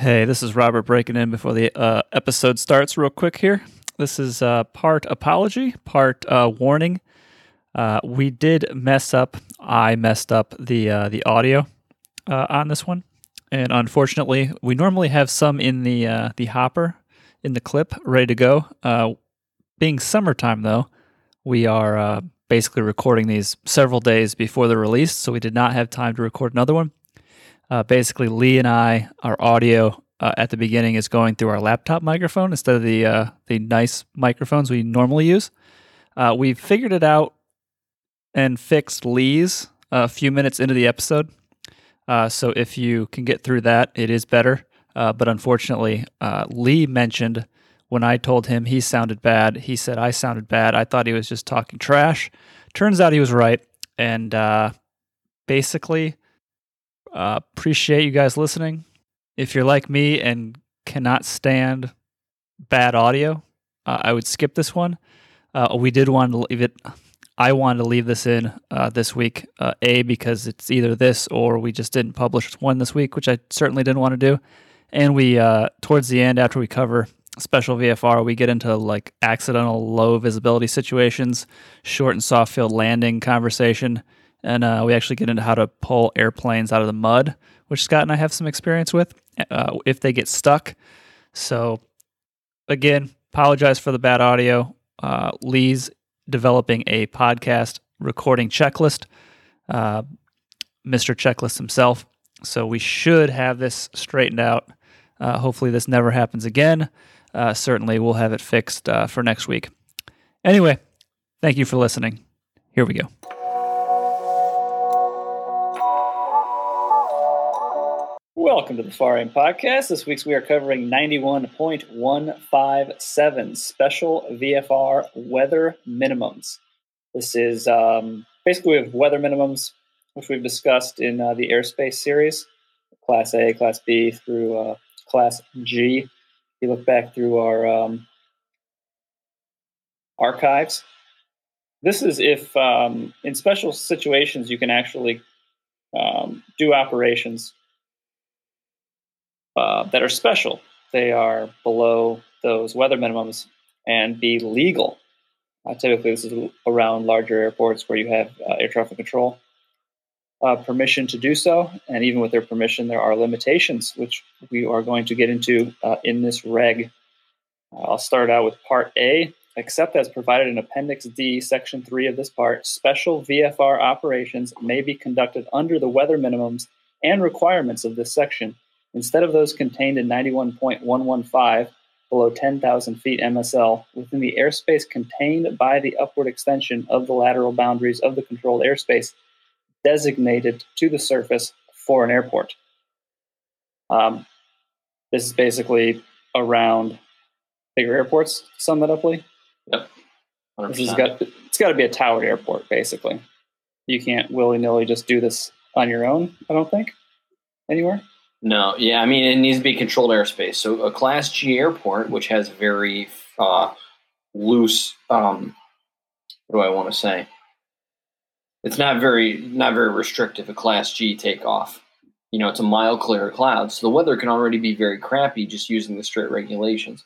Hey, this is Robert breaking in before the uh, episode starts, real quick here. This is uh, part apology, part uh, warning. Uh, we did mess up. I messed up the uh, the audio uh, on this one, and unfortunately, we normally have some in the the hopper in the clip ready to go. Being summertime, though, we are basically recording these several days before they're released, so we did not have time to record another one. Uh, basically, Lee and I, our audio uh, at the beginning is going through our laptop microphone instead of the uh, the nice microphones we normally use. Uh, we figured it out and fixed Lee's a few minutes into the episode. Uh, so if you can get through that, it is better. Uh, but unfortunately, uh, Lee mentioned when I told him he sounded bad, he said I sounded bad. I thought he was just talking trash. Turns out he was right. And uh, basically, uh, appreciate you guys listening. If you're like me and cannot stand bad audio, uh, I would skip this one. Uh, we did want to leave it. I wanted to leave this in uh, this week. Uh, a because it's either this or we just didn't publish one this week, which I certainly didn't want to do. And we uh, towards the end after we cover special VFR, we get into like accidental low visibility situations, short and soft field landing conversation, and uh, we actually get into how to pull airplanes out of the mud, which Scott and I have some experience with uh, if they get stuck. So again, apologize for the bad audio. Uh, Lee's developing a podcast recording checklist, uh, Mr. Checklist himself. So we should have this straightened out. Uh, hopefully, this never happens again. Uh, certainly, we'll have it fixed for next week. Anyway, thank you for listening. Here we go. Welcome to the Far End Podcast. This week's we are covering 91.157 special VFR weather minimums. This is um, basically we have weather minimums, which we've discussed in uh, the airspace series, Class A, Class B through uh, Class G. If you look back through our um, archives, this is if um, in special situations you can actually um, do operations uh, that are special. They are below those weather minimums and be legal. Uh, typically, this is around larger airports where you have uh, air traffic control uh, permission to do so. And even with their permission, there are limitations, which we are going to get into uh, in this reg. I'll start out with Part A. Except as provided in Appendix D, Section 3 of this part, special VFR operations may be conducted under the weather minimums and requirements of this section instead of those contained in 91.115 below 10,000 feet MSL within the airspace contained by the upward extension of the lateral boundaries of the controlled airspace designated to the surface for an airport. Um, this is basically around bigger airports. Sum that up, Lee. Yep. 100%. This has got it's got to be a towered airport, basically. You can't willy nilly just do this on your own. I don't think anywhere. No, yeah, I mean it needs to be controlled airspace. So a Class G airport, which has very uh, loose, um, what do I want to say? It's not very not very restrictive. A Class G takeoff, you know, it's a mile clear of clouds, so the weather can already be very crappy just using the straight regulations.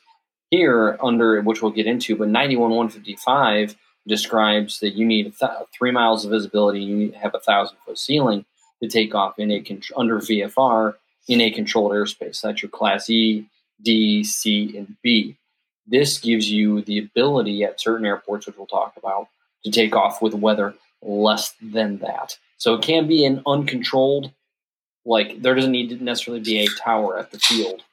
Here, under which we'll get into, but ninety one one fifty five describes that you need th- three miles of visibility, you have a thousand foot ceiling to take off in a con- under VFR in a controlled airspace. That's your Class E, D, C, and B. This gives you the ability at certain airports, which we'll talk about, to take off with weather less than that. So it can be an uncontrolled, like there doesn't need to necessarily be a tower at the field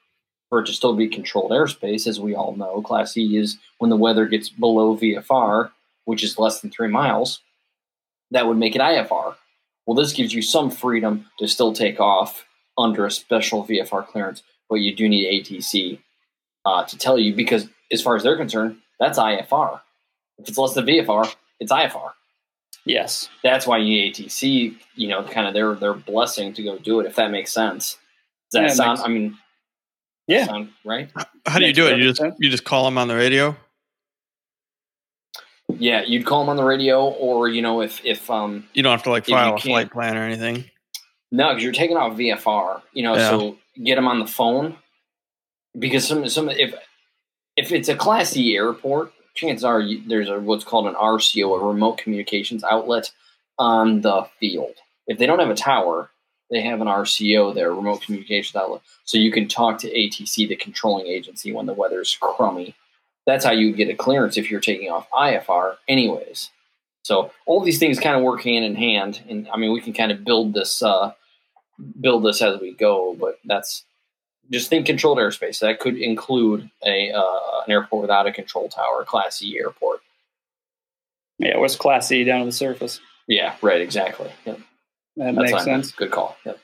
for it to still be controlled airspace, as we all know. Class E is when the weather gets below VFR, which is less than three miles, that would make it IFR. Well, this gives you some freedom to still take off under a special VFR clearance, but you do need ATC uh, to tell you because, as far as they're concerned, that's IFR. If it's less than VFR, it's IFR. Yes. That's why you need ATC. You know, kind of their their blessing to go do it. If that makes sense. Does that Yeah, sound? makes- I mean, Yeah. sound right. How do you do it? You just sense. you just call them on the radio. Yeah, you'd call them on the radio, or you know, if if um You don't have to like file a flight plan or anything. No, because you're taking off VFR. You know, Yeah. so get them on the phone because some some if if it's a Class E airport, chances are you, there's a what's called an RCO, a remote communications outlet, on the field. If they don't have a tower, they have an RCO there, remote communications outlet, so you can talk to ATC, the controlling agency, when the weather's crummy. That's how you get a clearance if you're taking off IFR, anyways. So all these things kind of work hand in hand, and I mean we can kind of build this uh, build this as we go, but that's just think controlled airspace. That could include a uh, an airport without a control tower, Class E airport. Yeah, what's Class E down to the surface? Yeah, right, exactly. Yep. That That's makes sense. Good call. Yep.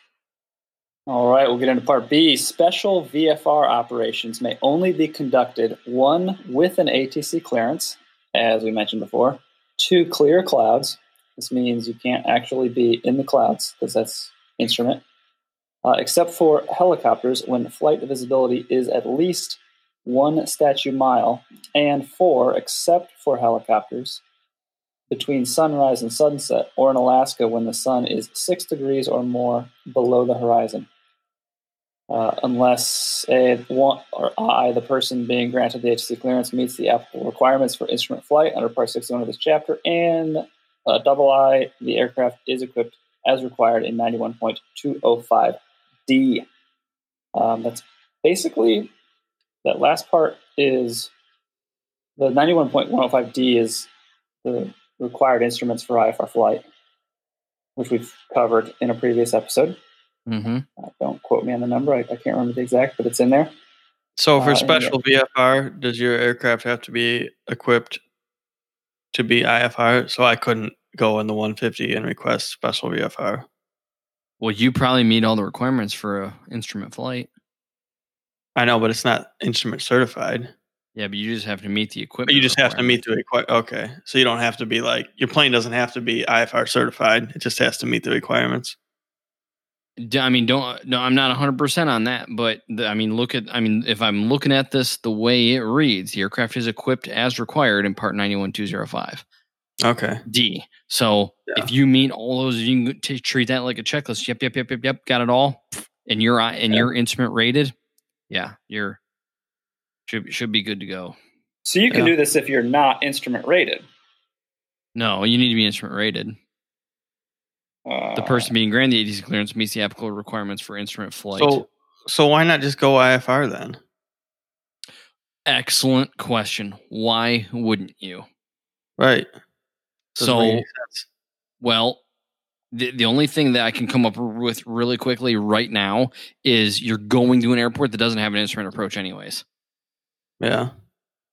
All right, we'll get into part B. Special VFR operations may only be conducted one with an ATC clearance, as we mentioned before, two clear clouds. This means you can't actually be in the clouds because that's instrument, uh, except for helicopters when flight visibility is at least one statute mile, and four, except for helicopters, between sunrise and sunset, or in Alaska when the sun is six degrees or more below the horizon. Uh, unless a, one, or I, the person being granted the ATC clearance, meets the applicable requirements for instrument flight under Part 61 of this chapter, and uh, double I, the aircraft is equipped as required in 91.205D. Um, that's basically that last part is the 91.105D is the required instruments for IFR flight, which we've covered in a previous episode. Mm-hmm. Uh, don't quote me on the number. I, I can't remember the exact, but it's in there. So for Uh, special VFR, does your aircraft have to be equipped to be IFR? So I couldn't go in the 150 and request special VFR. Well, you probably meet all the requirements for a instrument flight. I know, but it's not instrument certified. Yeah, but you just have to meet the equipment. But you just have to meet the requirement. Okay, so you don't have to be like your plane doesn't have to be IFR certified. It just has to meet the requirements. I mean, don't. No, I'm not 100 percent on that, but the, I mean, look at. I mean, if I'm looking at this the way it reads, the aircraft is equipped as required in Part 91205 Okay, D. So Yeah. if you meet all those, you can t- treat that like a checklist. Yep, yep, yep, yep, yep. Got it all, and you're and Yeah. you're instrument rated. Yeah, you're should should be good to go. So you can Yeah. do this if you're not instrument rated. No, you need to be instrument rated. Uh, The person being granted the ATC clearance meets the applicable requirements for instrument flight. so so why not just go IFR then? Excellent question. Why wouldn't you? Right. So, make any sense. well, the, the only thing that I can come up with really quickly right now is you're going to an airport that doesn't have an instrument approach, anyways. yeah,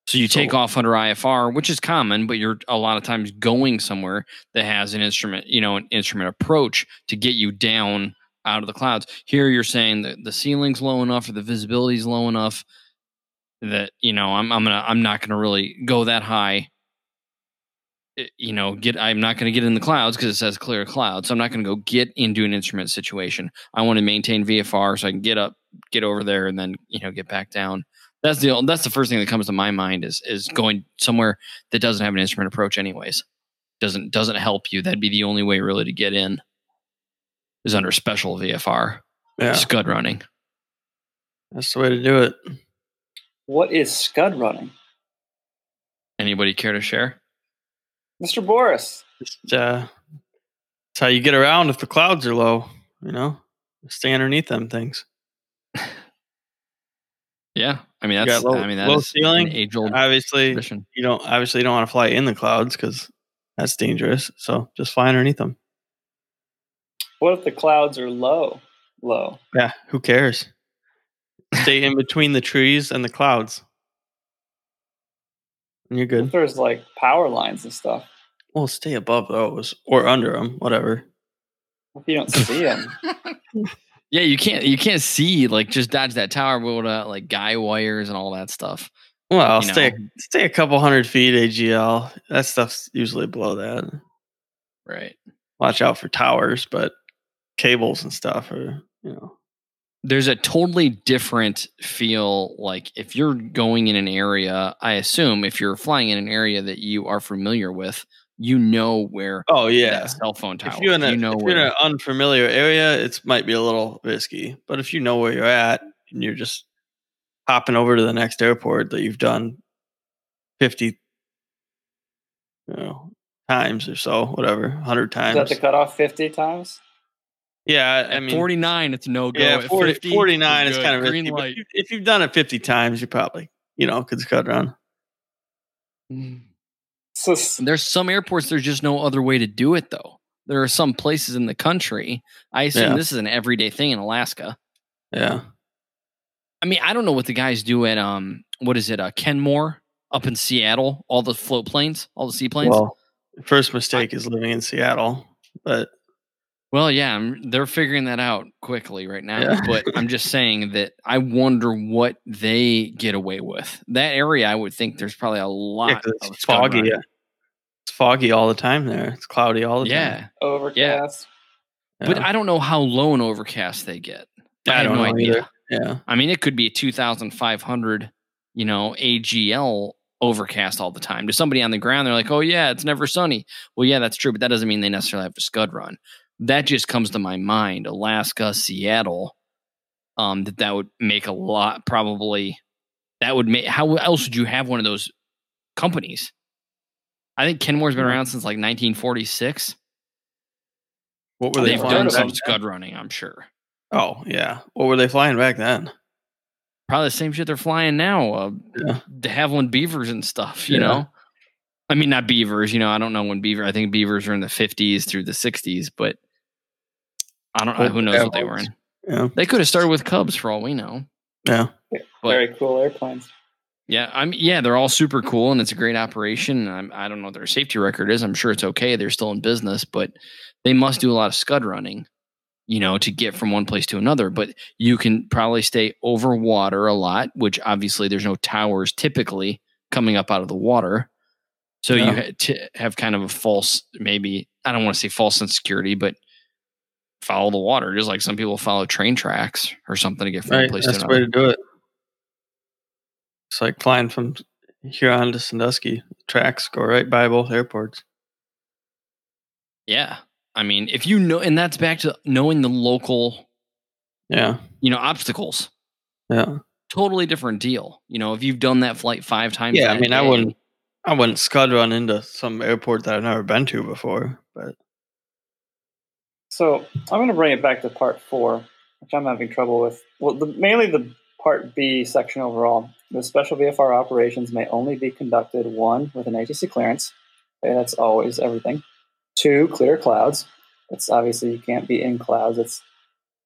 So you take So- off under IFR, which is common, but you're a lot of times going somewhere that has an instrument, you know, an instrument approach to get you down out of the clouds. Here you're saying that the ceiling's low enough or the visibility's low enough that, you know, I'm I'm gonna I'm not gonna really go that high. It- You know, get I'm not gonna get in the clouds because it says clear clouds. So I'm not gonna go get into an instrument situation. I want to maintain VFR so I can get up, get over there, and then, you know, get back down. That's the that's the first thing that comes to my mind is is going somewhere that doesn't have an instrument approach anyways. Doesn't doesn't help you. That'd be the only way really to get in is under special vfr yeah, scud running. That's the way to do it. what is scud running, anybody care to share Mr. Boris? Just, uh, it's how you get around if the clouds are low. You know, stay underneath them things. yeah i mean that's, low- i mean low that's ceiling, an age old Obviously, tradition you don't. Obviously, you don't want to fly in the clouds because that's dangerous. So just fly underneath them. What if the clouds are low? Low. Yeah, who cares? Stay in between the trees and the clouds, and you're good. if there's like power lines and stuff? Well, stay above those or under them, whatever. If you don't see them? yeah you can't you can't see like just dodge that tower with uh, like guy wires and all that stuff Well, You stay know. stay a couple hundred feet AGL. That stuff's usually below that. right Watch out for towers, but cables and stuff are you know. There's a totally different feel like if you're going in an area i assume if you're flying in an area that you are familiar with you know where Oh yeah. that cell phone tower If you're in a you know if you're in an unfamiliar area, it might be a little risky. But if you know where you're at and you're just hopping over to the next airport that you've done 50 you know, times or so, whatever, 100 times is that times. the cutoff 50 times? Yeah, I At mean, 49, it's no go. yeah, 40, 50, 49 you're is kind of green risky. But light. if, you, if you've done it 50 times, you probably, you know, could scud run. So, There's some airports. There's just no other way to do it, though. There are some places in the country. I assume Yeah. this is an everyday thing in Alaska. Yeah. I mean, I don't know what the guys do at um, what is it, uh, Kenmore up in Seattle? All the float planes, all the seaplanes. Well, Well, first mistake is living in Seattle, but yeah, I'm, they're figuring that out quickly right now. Yeah. but I'm just saying that I wonder what they get away with. That area, I would think there's probably a lot yeah, 'cause of it's scud foggy. Yeah. It's foggy all the time there. It's cloudy all the time. Yeah, overcast. but I don't know how low an overcast they get. I, I have don't no know idea. either. Yeah. I mean, it could be a 2,500, you know, AGL overcast all the time. To somebody on the ground, they're like, oh, yeah, it's never sunny. Well, yeah, that's true, but that doesn't mean they necessarily have to scud run. That just comes to my mind. Alaska, Seattle, um, that that would make a lot, probably, that would make, how else would you have one of those companies? I think Kenmore's been around since like 1946. What were they They've flying done some scud running, I'm sure. Oh, yeah. What were they flying back then? probably the same shit they're flying now. Uh, Yeah. De Havilland Beavers and stuff, you Yeah. know? I mean, not Beavers, you know, I don't know when Beaver, I think Beavers are in the 50s through the 60s, but I don't know. Who knows what they were in? Yeah. They could have started with Cubs for all we know. Yeah. But Very cool airplanes. yeah, I'm, yeah, they're all super cool and it's a great operation. I'm, I don't know what their safety record is. I'm sure it's okay. They're still in business, but they must do a lot of scud running, you know, to get from one place to another. But you can probably stay over water a lot, which obviously there's no towers typically coming up out of the water. So you ha- t- have kind of a false, maybe, I don't want to say false insecurity, but follow the water, just like some people follow train tracks or something to get from Right. place That's to the way to do it. It's like flying from Huron to Sandusky. Tracks go right by both airports. Yeah. I mean, if you know, and that's back to knowing the local, Yeah. you know, obstacles. Yeah. Totally different deal. You know, if you've done that flight five times, Yeah. I mean, I day- wouldn't. I wouldn't scud run into some airport that I've never been to before, but So I'm going to bring it back to part four, which I'm having trouble with. Well, the, mainly the part B section overall. The special VFR operations may only be conducted one with an ATC clearance. Okay, that's always everything. Two, clear clouds. It's obviously you can't be in clouds. It's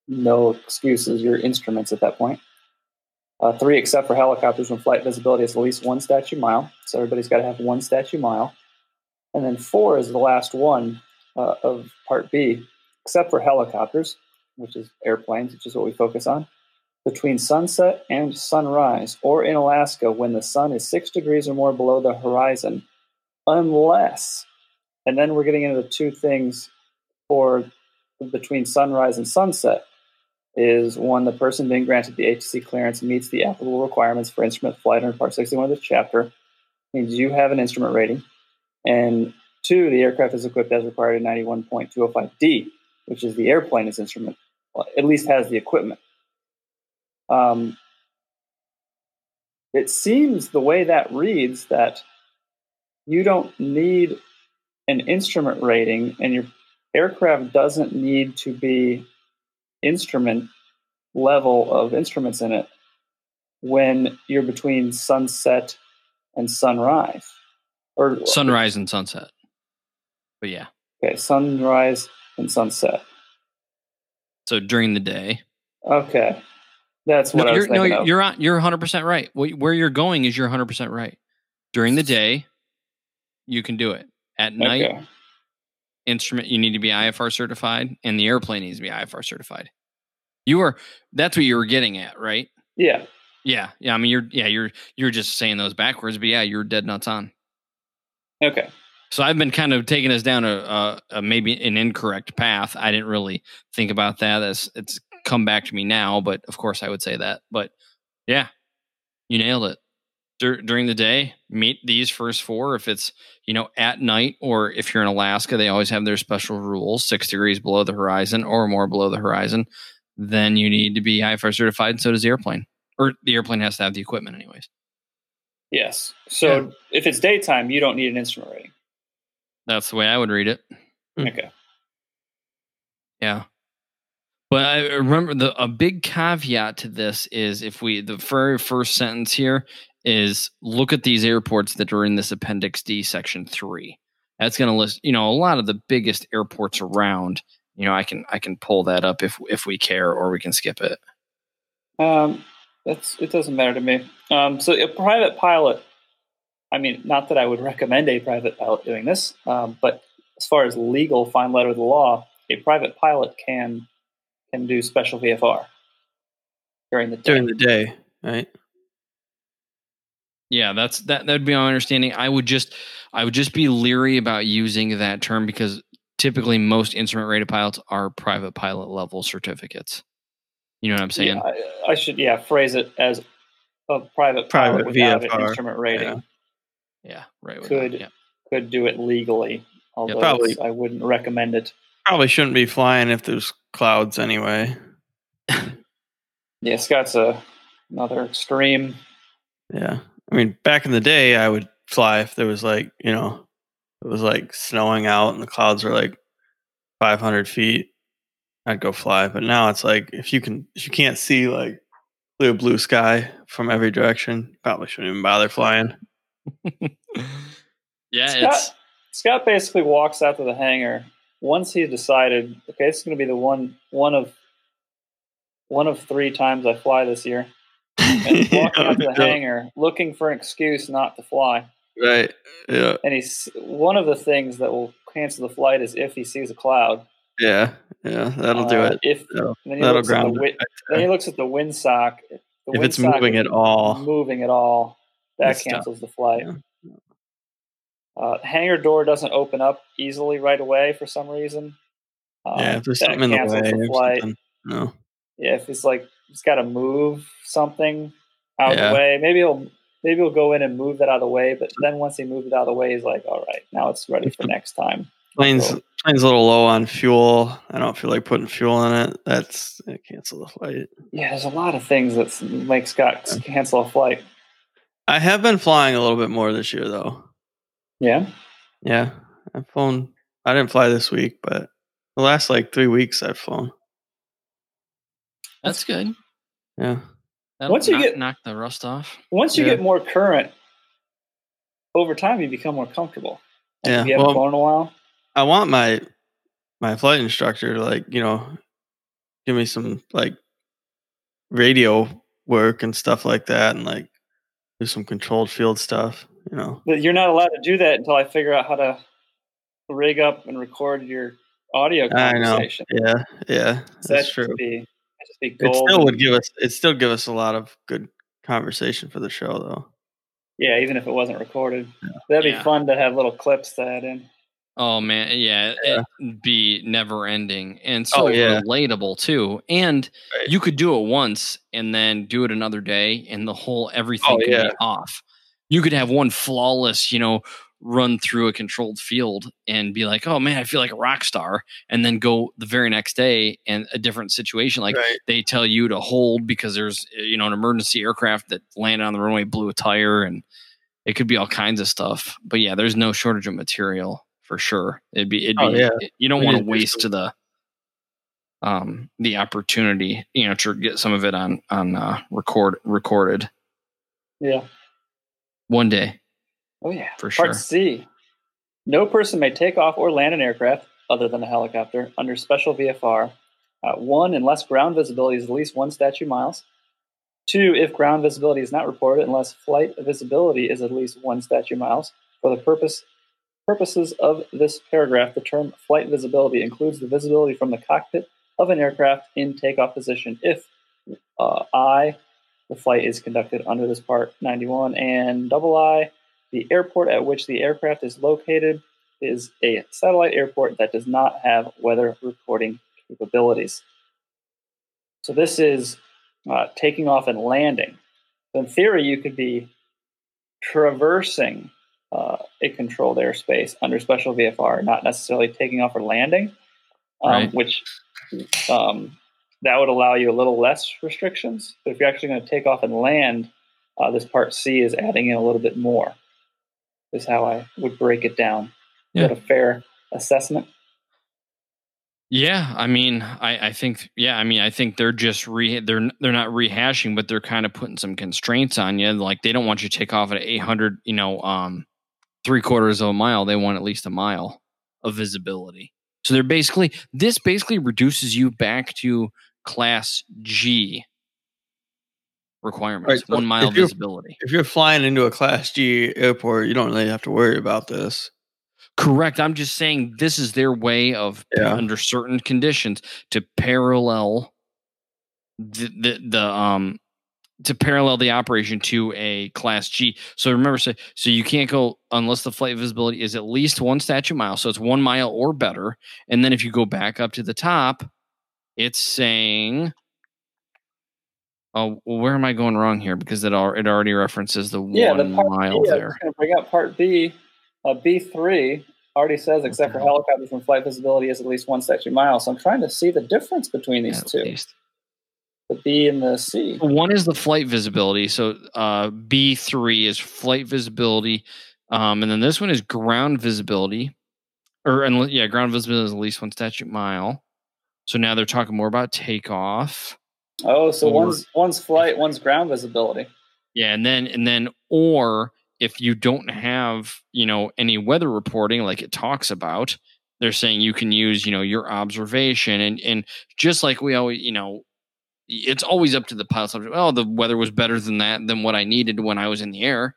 no excuses. Your instruments at that point. Uh, three, except for helicopters, when flight visibility is at least one statute mile. So everybody's got to have one statute mile. And then four is the last one uh, of part B, except for helicopters, which is airplanes, which is what we focus on, between sunset and sunrise, or in Alaska when the sun is six degrees or more below the horizon, unless, and then we're getting into the two things for between sunrise and sunset is one, the person being granted the ATC clearance meets the applicable requirements for instrument flight under Part 61 of this chapter, means you have an instrument rating. And two, the aircraft is equipped as required in 91.205D, which is the airplane is instrument, well, at least has the equipment. Um, it seems the way that reads that you don't need an instrument rating and your aircraft doesn't need to be instrument level of instruments in it when you're between sunset and sunrise or sunrise and sunset. But yeah, okay sunrise and sunset so during the day, okay that's what no, i was you're, no, of. you're on, you're 100 percent right. Where you're going is you're 100 percent right. During the day, you can do it. At night, okay. instrument you need to be IFR certified, and the airplane needs to be IFR certified. You are that's what you were getting at, right? yeah Yeah, yeah. I mean, you're yeah, you're you're just saying those backwards, but yeah, you're dead nuts on. okay So I've been kind of taking us down a, a, a maybe an incorrect path. I didn't really think about that as it's come back to me now, but of course I would say that. But yeah, you nailed it. Dur- during the day, meet these first four. If it's you know at night or if you're in Alaska, they always have their special rules: six degrees below the horizon or more below the horizon. Then you need to be IFR certified. And so does the airplane. or the airplane has to have the equipment anyways. Yes. So Yeah. if it's daytime, you don't need an instrument rating. That's the way I would read it. Hmm. Okay. Yeah. But I remember the a big caveat to this is if we the very first sentence here is look at these airports that are in this appendix D section 3. That's going to list, you know, a lot of the biggest airports around. You know, I can I can pull that up if if we care or we can skip it. Um, that's it doesn't matter to me. Um, so a private pilot. I mean, not that I would recommend a private pilot doing this, um, but as far as legal fine letter of the law, a private pilot can can do special VFR during the day. During the day, right? Yeah, that's that that'd be my understanding. I would just I would just be leery about using that term because typically most instrument rated pilots are private pilot level certificates. You know what I'm saying? Yeah, I, I should yeah phrase it as a private Private pilot without VFR, an instrument rating yeah. Yeah, right. Could- yeah. could do it legally. Although probably. I wouldn't recommend it. Probably shouldn't be flying if there's clouds anyway. Yeah, Scott's a another extreme. Yeah. I mean, back in the day, I would fly if there was like, you know, it was like snowing out and the clouds were like 500 feet. I'd go fly. But now it's like, if you can, if you can't see like clear blue sky from every direction, probably shouldn't even bother flying. Yeah, Scott, it's Scott basically walks out to the hangar once he decided, okay, it's going to be the one one of one of three times I fly this year. And he's walking out to the hangar looking for an excuse not to fly. Right. Yeah. And he's one of the things that will cancel the flight is if he sees a cloud. Yeah. Yeah. That'll do Uh, it. If That'll, then he that'll looks at the ground wi- it. then he looks at the windsock. The If it's windsock moving at all. moving at all, that That's tough. cancels the flight. Yeah. Uh, hangar door doesn't open up easily right away for some reason. Uh, Yeah. If there's something in the way the flight. No. Yeah, if it's like it's got to move something out of the way, maybe he'll maybe he'll go in and move that out of the way. But then once he moves it out of the way, he's like, all right, now it's ready for next time. Plane's So- plane's a little low on fuel. I don't feel like putting fuel in it. That's cancel the flight. Yeah, there's a lot of things that make Scott cancel a flight. I have been flying a little bit more this year though. Yeah, Yeah. I've flown I didn't fly this week, but the last like three weeks I've flown. that's good. Yeah. That'll Once you knock, get- knock the rust off. once you Yeah. get more current, over time you become more comfortable. Like, Yeah, if you haven't well- flown in a while. I want my my flight instructor to like, you know, give me some like radio work and stuff like that and like do some controlled field stuff, you know. But you're not allowed to do that until I figure out how to rig up and record your audio I know. conversation. Yeah, yeah. So that That's true. Should be, that'd be It still would give us it still give us a lot of good conversation for the show though. yeah, even if it wasn't recorded, that'd Yeah. be fun to have little clips to add in. Oh man, eh, yeah, Yeah. it'd be never ending and so Oh, yeah. relatable too. And Right. you could do it once and then do it another day, and the whole oh, everything Oh, could yeah. be off. You could have one flawless, you know, run through a controlled field and be like, "Oh man, I feel like a rock star," and then go the very next day and a different situation. Like right. they tell you to hold because there's eh, you know an emergency aircraft that landed on the runway, blew a tire, and it could be all kinds of stuff. But yeah, there's no shortage of material for sure. It'd be, it'd be. Oh, yeah. You don't want to waste the um the opportunity, you know, to get some of it on on uh, record recorded Yeah. one day Oh yeah. for Part sure. C. No person may take off or land an aircraft other than a helicopter under special VFR. Uh, one, unless ground visibility is at least one statute miles. Two, if ground visibility is not reported unless flight visibility is at least one statute miles. For the purpose purposes of this paragraph, the term flight visibility includes the visibility from the cockpit of an aircraft in takeoff position if uh, I, the flight is conducted under this part 91, and double I, the airport at which the aircraft is located is a satellite airport that does not have weather reporting capabilities. So this is uh, taking off and landing. So In theory, you could be traversing uh, a controlled airspace under special VFR, not necessarily taking off or landing, um, Right. which um, that would allow you a little less restrictions. But if you're actually going to take off and land, uh, this part C is adding in a little bit more. Is how I would break it down. Yeah. Is that a fair assessment? Yeah, I mean, I, I think yeah, I mean, I think they're just re they're they're not rehashing, but they're kind of putting some constraints on you. Like they don't want you to take off at eight hundred, you know, um, three quarters of a mile. They want at least a mile of visibility. So they're basically this basically reduces you back to class G requirements, Right, so one mile if visibility. If you're flying into a Class G airport, you don't really have to worry about this. Correct. I'm just saying this is their way of, Yeah. under certain conditions, to parallel the, the the um to parallel the operation to a class G. So remember, so so you can't go unless the flight visibility is at least one statute mile. So it's one mile or better. And then if you go back up to the top, it's saying. Oh, well, where am I going wrong here? Because it al- it already references the Yeah, the one part mile B, I there. to bring up part B. Uh, B3 already says, except for helicopters when flight visibility is at least one statute mile. So I'm trying to see the difference between these Yeah, two, paste. The B and the C. One is the flight visibility. So uh, B three is flight visibility, um, and then this one is ground visibility, or and yeah, ground visibility is at least one statute mile. So now they're talking more about takeoff. Oh, so Or- one's one's flight, one's ground visibility. Yeah, and then and then or if you don't have you know any weather reporting like it talks about, they're saying you can use you know your observation and and just like we always you know it's always up to the pilot. Well, the weather was better than that than what I needed when I was in the air.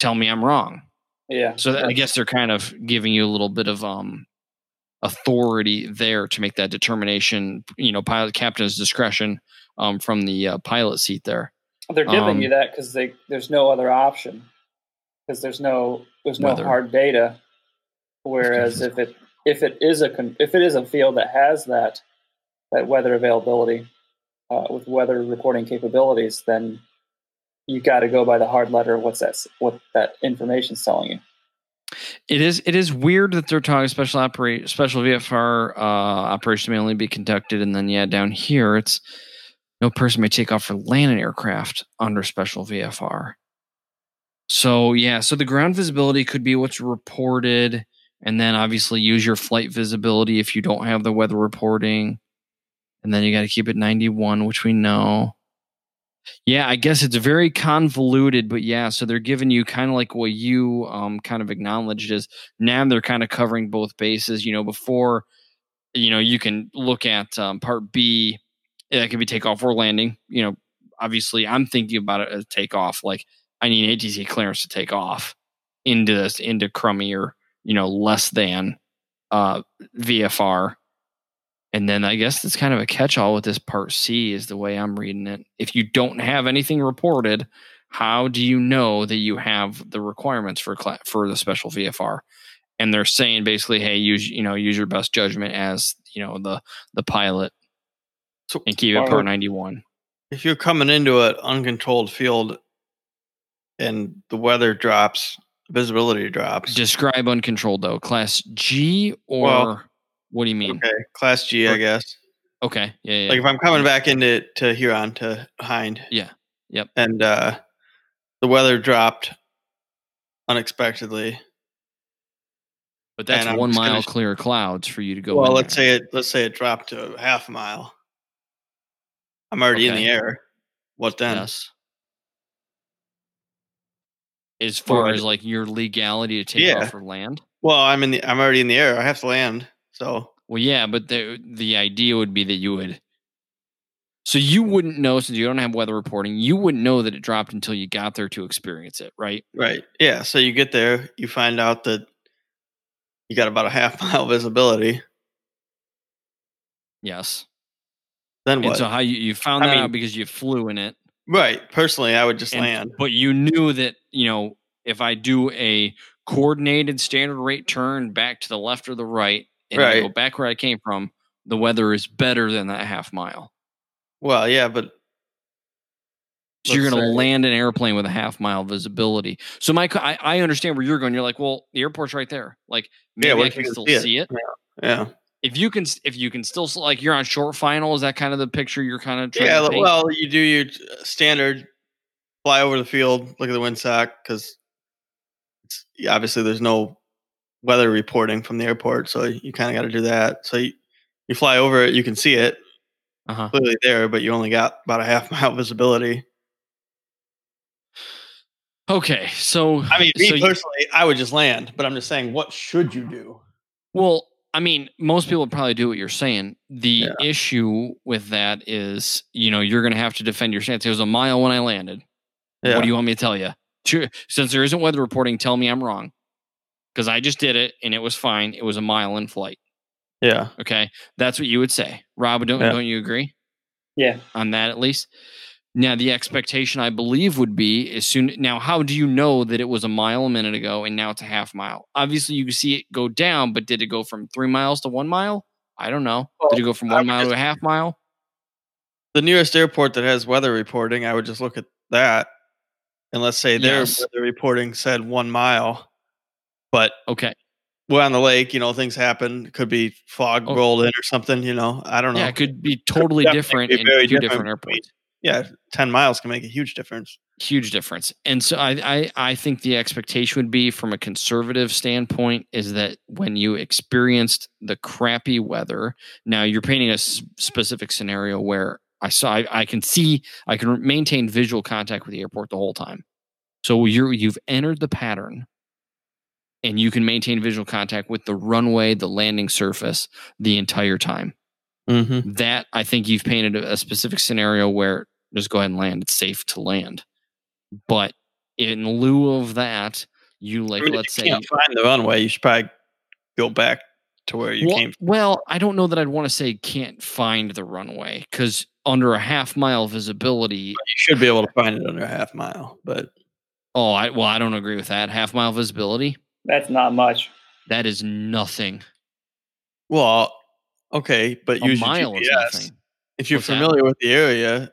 Tell me I'm wrong. Yeah. So that, I guess they're kind of giving you a little bit of um authority there to make that determination. You know, pilot captain's discretion um from the uh, pilot seat there. they're giving um, you that because they there's no other option because there's no there's no Weather. hard data. Whereas if it if it is a con- if it is a field that has that that weather availability uh, with weather recording capabilities, then you got to go by the hard letter. What's that? What that information's telling you? It is it is weird that they're talking special operate special VFR uh, operation may only be conducted, and then yeah, down here it's no person may take off or land an aircraft under special VFR. So yeah, so the ground visibility could be what's reported, and then obviously use your flight visibility if you don't have the weather reporting, and then you got to keep it ninety one, which we know. Yeah, I guess it's very convoluted, but yeah, so they're giving you kind of like what you um kind of acknowledged is now they're kind of covering both bases. You know, before you know you can look at um, part B, that could be takeoff or landing. You know, obviously I'm thinking about it as takeoff. Like I need ATC clearance to take off into this into crummy or you know less than uh VFR. And then I guess it's kind of a catch-all with this part C is the way I'm reading it. If you don't have anything reported, how do you know that you have the requirements for cla- for the special VFR? And they're saying basically, hey, use you know use your best judgment as you know the the pilot So and keep it part ninety one. if you're coming into an uncontrolled field and the weather drops, visibility drops. Describe uncontrolled though, class G or Well, what do you mean? okay, Class G, I Or- guess. Okay, yeah, yeah. Like if I'm coming back into to Huron to Hind. Yeah. Yep. And uh the weather dropped unexpectedly. but that's one gonna mile sh- clear clouds for you to go. well, let's there. say it let's say it dropped to half a mile. I'm already in the air. What then? Yes. As far Well, as like your legality to take Yeah. off or land. Well, I'm in the I'm already in the air. I have to land. So Well, yeah, but the the idea would be that you would. So you wouldn't know since you don't have weather reporting. You wouldn't know that it dropped until you got there to experience it, right? right. Yeah. So you get there, you find out that you got about a half mile visibility. Yes. Then And what? so how you, you found I that mean- out because you flew in it, right. Personally I would just and- land. but you knew that you know if I do a coordinated standard rate turn back to the left or the right, and I go back where I came from, the weather is better than that half mile. Well, yeah, but So you're going to land an airplane with a half mile visibility. So Mike, I, I understand where you're going. You're like, well, the airport's right there. Like maybe what I can still see it? see it. yeah. if you can, if you can still like you're on short final, is that kind of the picture you're kind of trying Yeah, well, you do your uh, standard fly over the field, look at the windsock because obviously there's no weather reporting from the airport, so you kind of got to do that. So you, you fly over it, you can see it uh-huh. clearly there, but you only got about a half mile visibility. Okay, so I mean, me so you- personally, I would just land, but I'm just saying, what should you do? Well, I mean, most people probably do what you're saying. The Yeah. issue with that is, you know, you're going to have to defend your stance. It was a mile when I landed. Yeah. What do you want me to tell you? Since there isn't weather reporting, tell me I'm wrong. Because I just did it and it was fine. It was a mile in flight. Yeah. Okay, that's what you would say, Rob. Don't Yeah. don't you agree Yeah. on that at least? Now the expectation, I believe, would be as soon. Now, how do you know that it was a mile a minute ago and now it's a half mile? Obviously, you can see it go down, but did it go from three miles to one mile? I don't know. did it go from one would mile to a half mile? The nearest airport that has weather reporting, I would just look at that. And let's say their Yes. weather reporting said one mile, but Okay, we're on the lake, you know, things happen. Could be fog Oh. rolled in or something, you know. I don't know. yeah, it could be totally definitely different be in two different different airports. yeah, 10 miles can make a huge difference. huge difference. And so I, I I think the expectation would be from a conservative standpoint is that when you experienced the crappy weather, now you're painting a specific scenario where I saw I, I can see I can maintain visual contact with the airport the whole time. So you're you've entered the pattern and you can maintain visual contact with the runway, the landing surface the entire time Mm-hmm. that I think you've painted a, a specific scenario where just go ahead and land. It's safe to land. But in lieu of that, you like I mean, let's if say you can't find the runway, you should probably go back to where you well, came from. well, I don't know that I'd want to say can't find the runway because under a half mile visibility. You should be able to find it under a half mile, but Oh, I well, I don't agree with that. Half mile visibility. That's not much. That is nothing. well, okay, but A use mile your is nothing. If you're What's that? familiar with the area,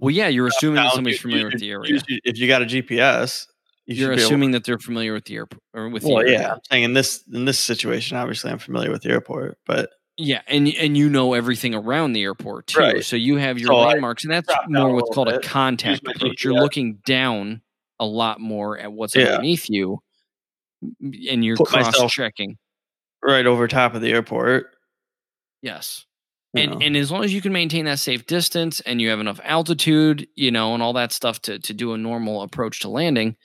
Well, yeah, you're assuming that somebody's familiar you- with the area. if you got a GPS, you You're should be able- assuming that they're familiar with the airport or with Well, the area. yeah, I'm saying in this in this situation, obviously, I'm familiar with the airport, but Yeah, and and you know everything around the airport too. Right. So you have your So I landmarks, and that's more what's little called a contact use my approach. You're looking down a lot more at what's Yeah. underneath you, m- and you're Put cross checking. right over top of the airport. Yes, and and as long as you can maintain that safe distance and you have enough altitude, you know, and all that stuff to to do a normal approach to landing,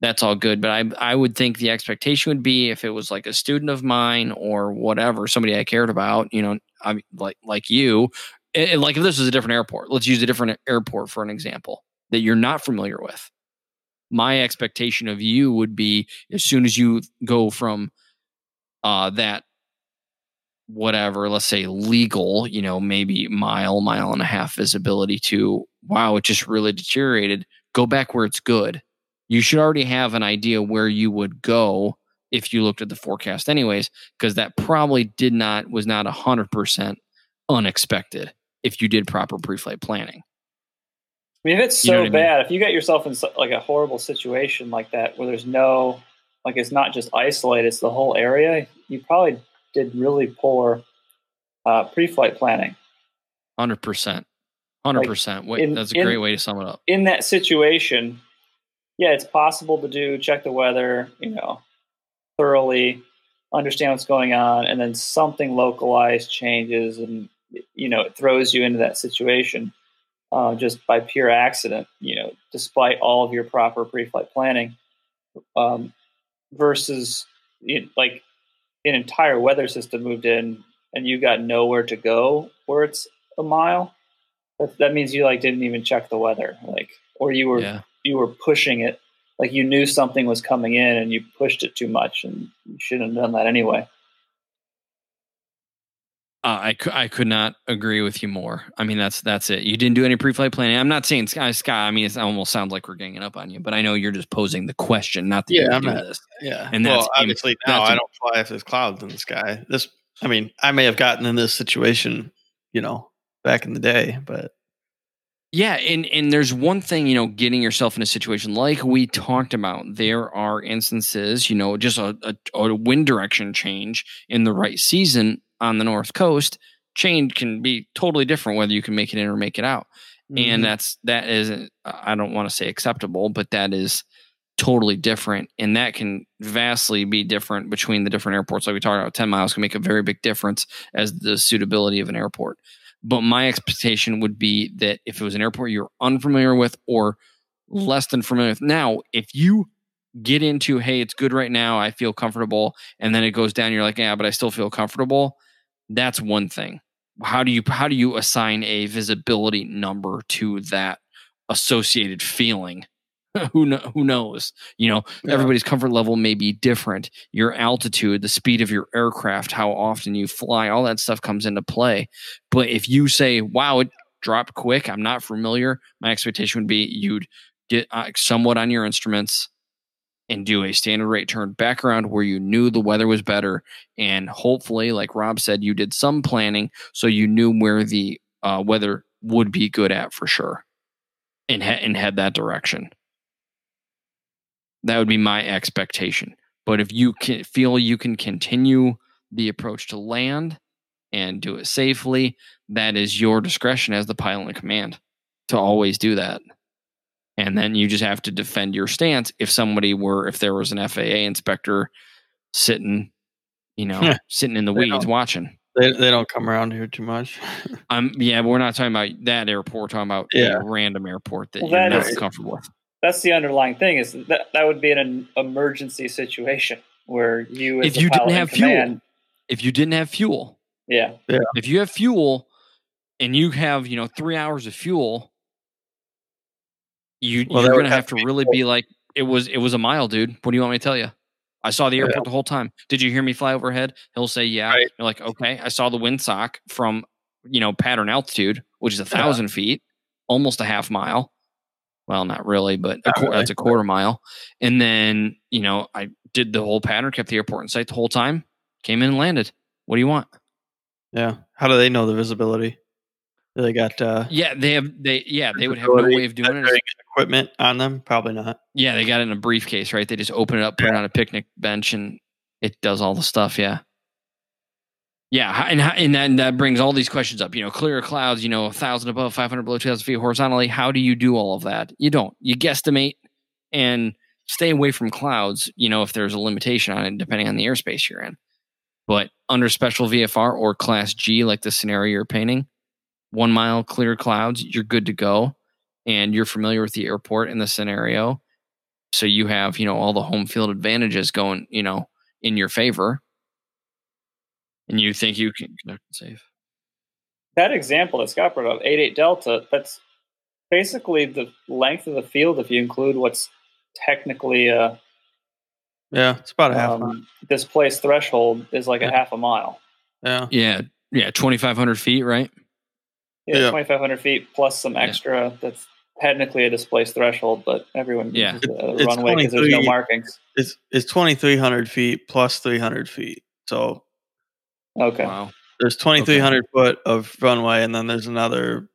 that's all good. But I I would think the expectation would be if it was like a student of mine or whatever, somebody I cared about, you know, I like like you, and- and like if this was a different airport, let's use a different airport for an example that you're not familiar with. My expectation of you would be as soon as you go from uh, that whatever, let's say legal, you know, maybe mile, mile and a half visibility to wow, it just really deteriorated. Go back where it's good. You should already have an idea where you would go if you looked at the forecast, anyways, because that probably did not was not a hundred percent unexpected if you did proper pre-flight planning. I mean, if it's You know so I mean? bad, if you got yourself in like a horrible situation like that, where there's no, like it's not just isolated, it's the whole area, you probably did really poor uh, pre-flight planning. Hundred percent. Hundred percent. That's a in- great way to sum it up. In that situation, yeah, it's possible to do check the weather, you know, thoroughly, understand what's going on, and then something localized changes, and you know, it throws you into that situation uh, just by pure accident. You know, despite all of your proper pre-flight planning, um, versus you like an entire weather system moved in and you got nowhere to go where it's a mile. That, that means you like didn't even check the weather, like, or you were Yeah. you were pushing it, like you knew something was coming in and you pushed it too much, and you shouldn't have done that anyway. Uh, I, I could not agree with you more. I mean, that's that's it. You didn't do any pre-flight planning. I'm not saying Sky Sky. I mean, it almost sounds like we're ganging up on you, but I know you're just posing the question, not that Yeah, I'm not- this. Yeah. And that's im- obviously now I don't fly if there's clouds in the sky. This, I mean, I may have gotten in this situation, you know, back in the day, but Yeah, and and there's one thing, you know, getting yourself in a situation like we talked about. There are instances, you know, just a, a, a wind direction change in the right season on the north coast, change can be totally different whether you can make it in or make it out. Mm-hmm. And that's that is I don't want to say acceptable, but that is totally different, and that can vastly be different between the different airports. Like we talked about, ten miles can make a very big difference as the suitability of an airport. But my expectation would be that if it was an airport you're unfamiliar with or less than familiar with, now if you get into, hey, it's good right now, I feel comfortable, and then it goes down, you're like, yeah, but I still feel comfortable. That's one thing. How do you how do you assign a visibility number to that associated feeling? who know, who knows? You know, Yeah. everybody's comfort level may be different. Your altitude, the speed of your aircraft, how often you fly, all that stuff comes into play. But if you say, "Wow, it dropped quick," I'm not familiar. My expectation would be you'd get uh, somewhat on your instruments and do a standard rate turn back around where you knew the weather was better, and hopefully, like Rob said, you did some planning so you knew where the uh, weather would be good at for sure, and he- and head that direction. That would be my expectation. But if you can feel you can continue the approach to land and do it safely, that is your discretion as the pilot in command to always do that. And then you just have to defend your stance if somebody were if there was an FAA inspector sitting, you know, sitting in the They weeds watching. They they don't come around here too much. Um yeah, we're not talking about that airport, we're talking about Yeah. a random airport that Well, you're that not is- comfortable with. That's the underlying thing is that that would be an emergency situation where you, as If you didn't pilot in have fuel. If you didn't have fuel, yeah, if you have fuel and you have you know three hours of fuel you Well, you're gonna have have to really full. be like it was it was a mile dude what do you want me to tell you i saw the Yeah. airport the whole time did you hear me fly overhead he'll say yeah Right. you're like okay i saw the windsock from you know pattern altitude which is a thousand feet almost a half mile well not really but a qu- really. that's a quarter mile and then you know i did the whole pattern kept the airport in sight the whole time came in and landed what do you want Yeah. How do they know the visibility? They got uh, Yeah, they have they yeah, they would have no way of doing it. equipment on them. Probably not. Yeah, they got it in a briefcase, right? They just open it up, put it on a picnic bench, and it does all the stuff. Yeah, yeah, and and that, that brings all these questions up. You know, clear clouds. You know, a thousand above, five hundred below, two thousand feet horizontally. How do you do all of that? You don't. You guesstimate and stay away from clouds. You know, if there's a limitation on it, depending on the airspace you're in. But under special VFR or Class G, like the scenario you're painting, one mile clear clouds, you're good to go and you're familiar with the airport and the scenario so you have you know all the home field advantages going you know in your favor and you think you can conduct it safe that example that Scott brought up, 88 Delta, that's basically the length of the field if you include what's technically a Yeah, it's about a half. mile. um, displaced threshold is like a half a mile. Yeah. yeah yeah 2500 feet right Yeah, Yeah. 2,500 feet plus some extra. That's technically a displaced threshold, but everyone Yeah. uses a It's runway because there's no markings. It's it's twenty three hundred feet plus three hundred feet. So Okay. wow there's twenty three hundred foot of runway, and then there's another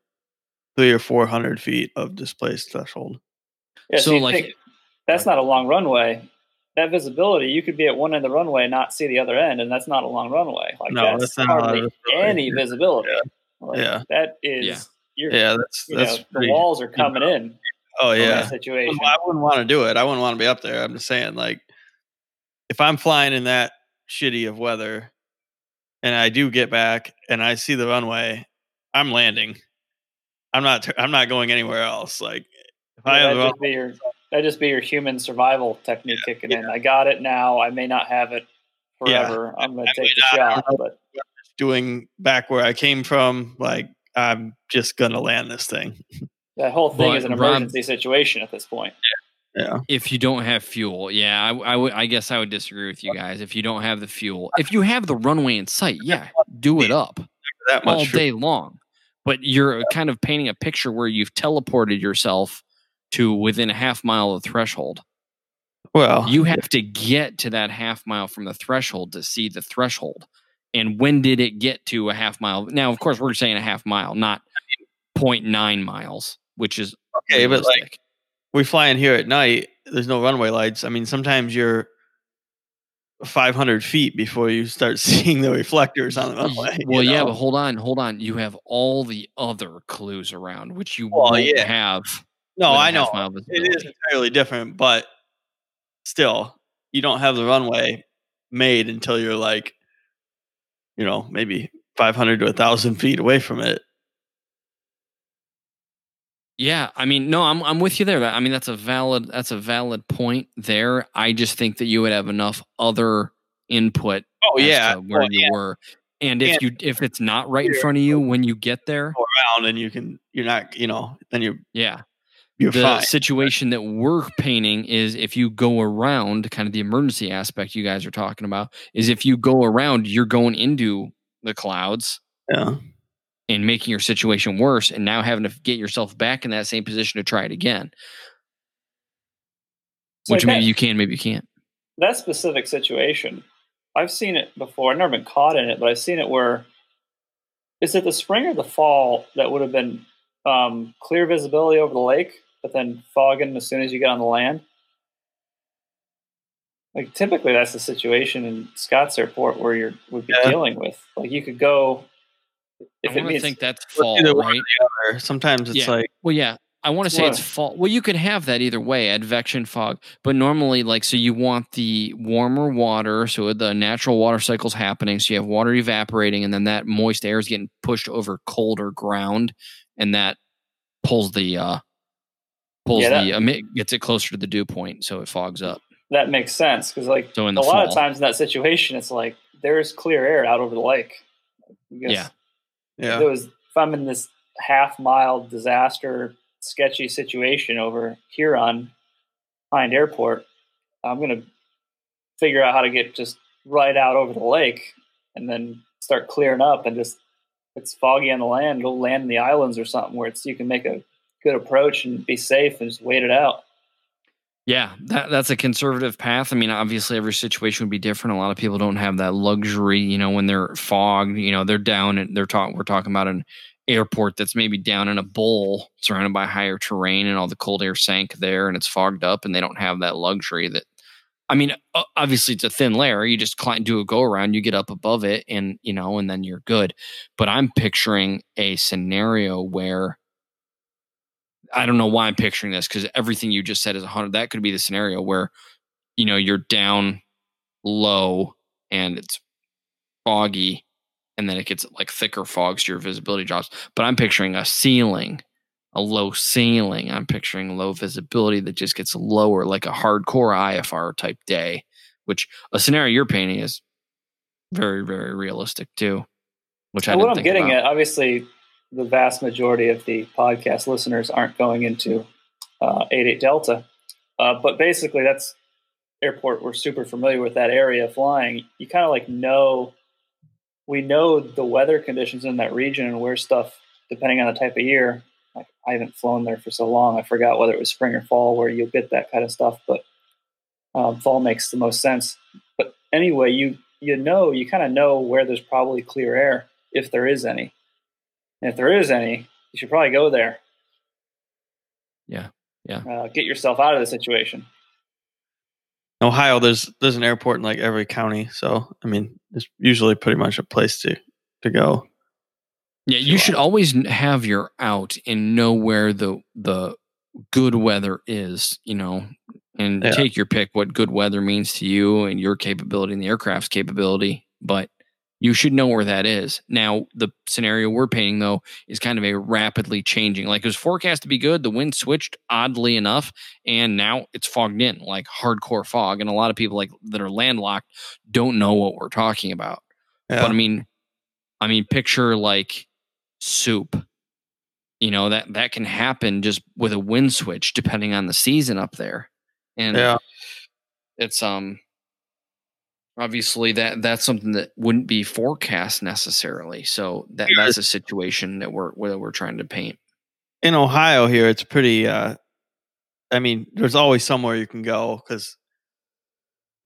three or four hundred feet of displaced threshold. Yeah, So, you like- think that's not a long runway. That visibility, you could be at one end of the runway, and not see the other end, and that's not a long runway. Like No, that's, that's not a lot of hardly visibility. any visibility. Like, Yeah. that is. Yeah. You're, Yeah, that's you that's know, the walls are coming in. oh yeah, situation. I wouldn't want to do it. I wouldn't want to be up there. I'm just saying, like, if I'm flying in that shitty of weather, and I do get back and I see the runway, I'm landing. I'm not. t- I'm not going anywhere else. Like, if I have that'd the just be your that'd just be your human survival technique kicking in. I got it now. I may not have it Yeah. forever. I'm going to take the shot, but doing back where I came from, like, I'm just gonna land this thing. that whole thing But is an Rob- emergency situation at this point. Yeah. if you don't have fuel yeah I, I would i guess i would disagree with you guys if you don't have the fuel if you have the runway in sight yeah do it up That much. all fuel. day long. But you're kind of painting a picture where you've teleported yourself to within a half mile of the threshold. Well, You have to get to that half mile from the threshold to see the threshold. And when did it get to a half mile? Now, of course, we're saying a half mile, not 0.9 miles, which is okay, but like we fly in here at night. There's no runway lights. I mean, sometimes you're 500 feet before you start seeing the reflectors on the runway. you Well, yeah, but hold on, hold on. You have all the other clues around, which you Well, won't yeah. have. no, I know it is entirely different, but still, you don't have the runway made until you're like, you know, maybe 500 to 1,000 feet away from it. Yeah, I mean, no, I'm I'm with you there. I mean, that's a valid that's a valid point there. I just think that you would have enough other input Oh yeah, where well, you yeah, were. And if And- you if it's not right in front of you when you get there, around and you can, you're not, you know, then you're yeah. You're the fine. situation that we're painting is if you go around, kind of the emergency aspect you guys are talking about, is if you go around, you're going into the clouds Yeah, and making your situation worse and now having to get yourself back in that same position to try it again. So Which like maybe that- you can, maybe you can't. that specific situation, I've seen it before. I've never been caught in it, but I've seen it where is it the spring or the fall that would have been um, clear visibility over the lake, but then fogging as soon as you get on the land? Like typically, that's the situation in Scotts Airport where you're would be Yeah. dealing with. Like you could go if I it want to means think that's Well, fall, right? or sometimes it's Yeah. like, Well, yeah. I want to say it's What? fall. Well, you could have that either way, advection fog. But normally, like, so you want the warmer water, so the natural water cycle's happening. So you have water evaporating, and then that moist air is getting pushed over colder ground, and that pulls the uh pulls Yeah, that- the uh, emit gets it closer to the dew point, so it fogs up. that makes sense because like So in a the lot of times in that situation, it's like there's clear air out over the lake. You Yeah. yeah, If it was if I'm in this half mile disaster sketchy situation over here on Hinde Airport, I'm gonna figure out how to get just right out over the lake and then start clearing up and just it's foggy on the land, go land in the islands or something where it's you can make a good approach and be safe and just wait it out. Yeah, that that's a conservative path. I mean, obviously every situation would be different. A lot of people don't have that luxury, you know, when they're fogged, you know, they're down and they're talking we're talking about an airport that's maybe down in a bowl surrounded by higher terrain and all the cold air sank there and it's fogged up and they don't have that luxury that I mean, obviously it's a thin layer. You just climb, do a go around, you get up above it and, you know, and then you're good. But I'm picturing a scenario where I don't know why I'm picturing this because everything you just said is 100. That could be the scenario where, you know, you're down low and it's foggy and then it gets like thicker fogs, your visibility drops. But I'm picturing a ceiling, a low ceiling. I'm picturing low visibility that just gets lower, like a hardcore IFR type day, which a scenario you're painting is very, very realistic too. Which I didn't what I'm think getting about. at, obviously, the vast majority of the podcast listeners aren't going into uh, 88 Delta, uh, but basically, that's airport. We're super familiar with that area flying. You kind of like know, we know the weather conditions in that region and where stuff, depending on the type of year. Like I haven't flown there for so long, I forgot whether it was spring or fall where you'll get that kind of stuff, but um, fall makes the most sense. But anyway, you you know, you kind of know where there's probably clear air if there is any. And if there is any, you should probably go there. Yeah. Yeah. Uh, get yourself out of the situation. Ohio, there's there's an airport in like every county, so I mean, it's usually pretty much a place to to go. Yeah, you should always have your out and know where the the good weather is, you know, and Yeah. take your pick what good weather means to you and your capability and the aircraft's capability, but you should know where that is. Now, the scenario we're painting though is kind of a rapidly changing. Like it was forecast to be good, the wind switched oddly enough, and now it's fogged in, like hardcore fog. And a lot of people like that are landlocked don't know what we're talking about. Yeah. But I mean, I mean, picture like soup. You know that that can happen just with a wind switch, depending on the season up there, and yeah. it's um obviously that that's something that wouldn't be forecast necessarily. So that that's a situation that we're that we're trying to paint. in Ohio here, it's pretty. uh I mean, there's always somewhere you can go because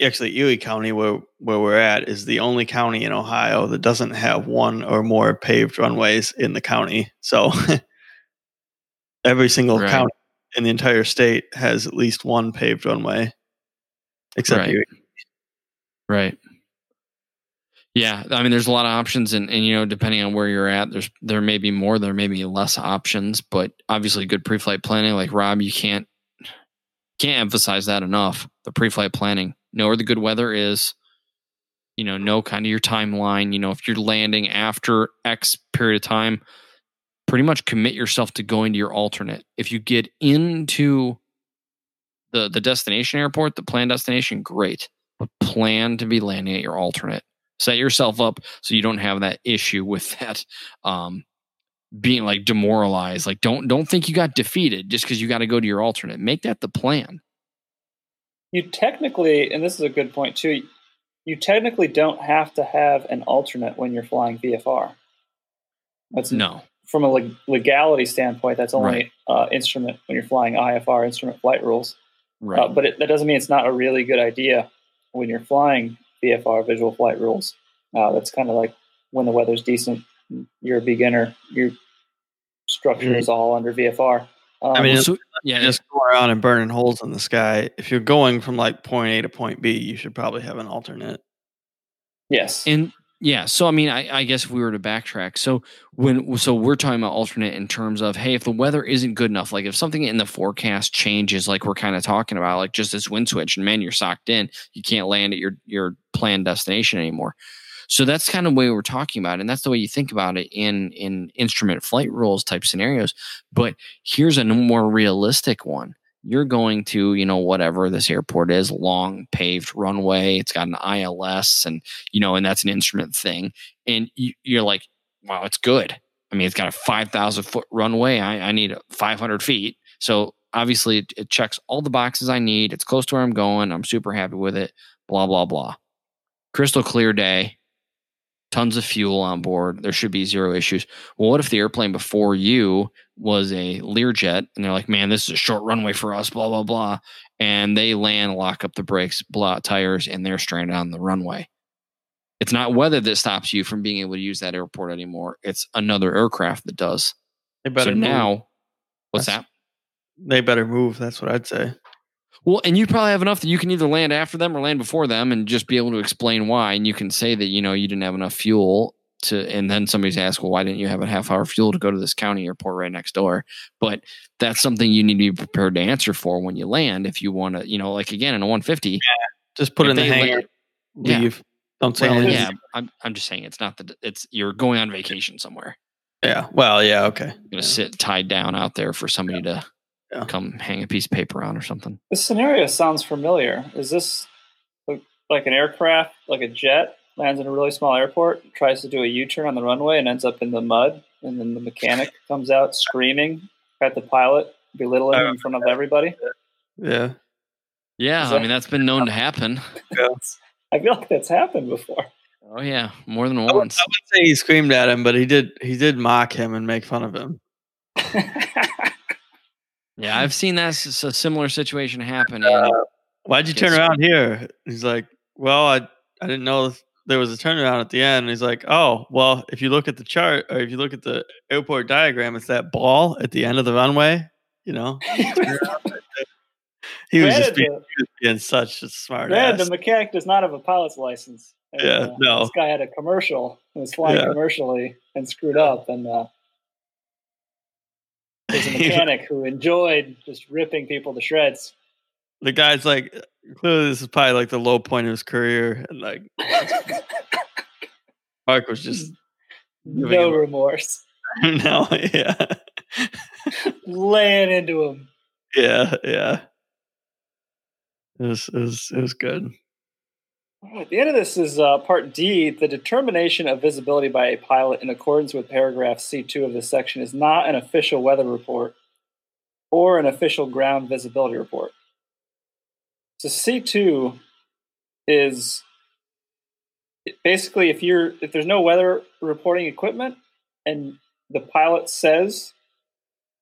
actually Erie County, where where we're at, is the only county in Ohio that doesn't have one or more paved runways in the county. So every single Right. county in the entire state has at least one paved runway, except Right. Erie. Right. Yeah, I mean, there's a lot of options, and, and you know, depending on where you're at, there's there may be more, there may be less options, but obviously, good pre-flight planning, like Rob, you can't can't emphasize that enough. The pre-flight planning, know where the good weather is, you know, know kind of your timeline. You know, if you're landing after X period of time, pretty much commit yourself to going to your alternate. If you get into the the destination airport, the planned destination, great, but plan to be landing at your alternate set yourself up so you don't have that issue with that um, being like demoralized. Like don't don't think you got defeated just because you got to go to your alternate. Make that the plan. You technically, and this is a good point too. You technically don't have to have an alternate when you're flying VFR. That's no from a legality standpoint. That's only right. uh, instrument when you're flying IFR instrument flight rules. Right. Uh, but it, that doesn't mean it's not a really good idea when you're flying VFR visual flight rules. Uh, that's kind of like when the weather's decent, you're a beginner, your structure mm-hmm. is all under VFR. Um, I mean, so, yeah, just go around and burning holes in the sky. If you're going from like point A to point B, you should probably have an alternate. Yes. And yeah, so I mean, I, I, guess if we were to backtrack, so when so we're talking about alternate in terms of hey, if the weather isn't good enough, like if something in the forecast changes, like we're kind of talking about, like just this wind switch, and man, you're socked in, you can't land at your your planned destination anymore. So that's kind of the way we're talking about, it, and that's the way you think about it in in instrument flight rules type scenarios. But here's a more realistic one you're going to, you know, whatever this airport is, long paved runway. It's got an ILS and, you know, and that's an instrument thing. And you, are like, wow, it's good. I mean, it's got a 5,000 foot runway. I, I need 500 feet. So obviously it, it checks all the boxes I need. It's close to where I'm going. I'm super happy with it. Blah, blah, blah. Crystal clear day tons of fuel on board. There should be zero issues. Well, what if the airplane before you was a Learjet and they're like, man, this is a short runway for us, blah, blah, blah. And they land, lock up the brakes, blow out tires, and they're stranded on the runway. It's not weather that stops you from being able to use that airport anymore. It's another aircraft that does. They better so now, what's That's, that? They better move. That's what I'd say. Well, and you probably have enough that you can either land after them or land before them and just be able to explain why. And you can say that, you know, you didn't have enough fuel to, and then somebody's asked, well, why didn't you have a half hour fuel to go to this county airport right next door? But that's something you need to be prepared to answer for when you land. If you want to, you know, like again, in a 150, yeah, just put in the hangar, land, leave. Yeah. Don't say well, anything. Yeah, I'm, I'm just saying it's not that it's, you're going on vacation somewhere. Yeah. Well, yeah. Okay. You're going to yeah. sit tied down out there for somebody yeah. to yeah. come hang a piece of paper on or something. This scenario sounds familiar. Is this like an aircraft, like a jet, lands in a really small airport, tries to do a U turn on the runway, and ends up in the mud, and then the mechanic comes out screaming at the pilot, belittling him in front of everybody? Yeah. Yeah, that, I mean that's been known to happen. Yeah. I feel like that's happened before. Oh yeah, more than once. I would, I would say he screamed at him, but he did he did mock him and make fun of him. Yeah, I've seen that a similar situation happen. Uh, why'd you turn around here? He's like, well, I I didn't know there was a turnaround at the end. And he's like, oh, well, if you look at the chart or if you look at the airport diagram, it's that ball at the end of the runway. You know, he was just being, the, being, such a smart. Man, the mechanic does not have a pilot's license. And, yeah, uh, no. This guy had a commercial and was flying yeah. commercially and screwed up, and uh, was a mechanic who enjoyed just ripping people to shreds. The guy's like, clearly, this is probably like the low point of his career, and like, Mark was just no remorse. no, yeah, laying into him. Yeah, yeah. It was, it was, it was good. At the end of this is uh, part D. The determination of visibility by a pilot in accordance with paragraph C2 of this section is not an official weather report or an official ground visibility report. So C2 is basically if you're if there's no weather reporting equipment and the pilot says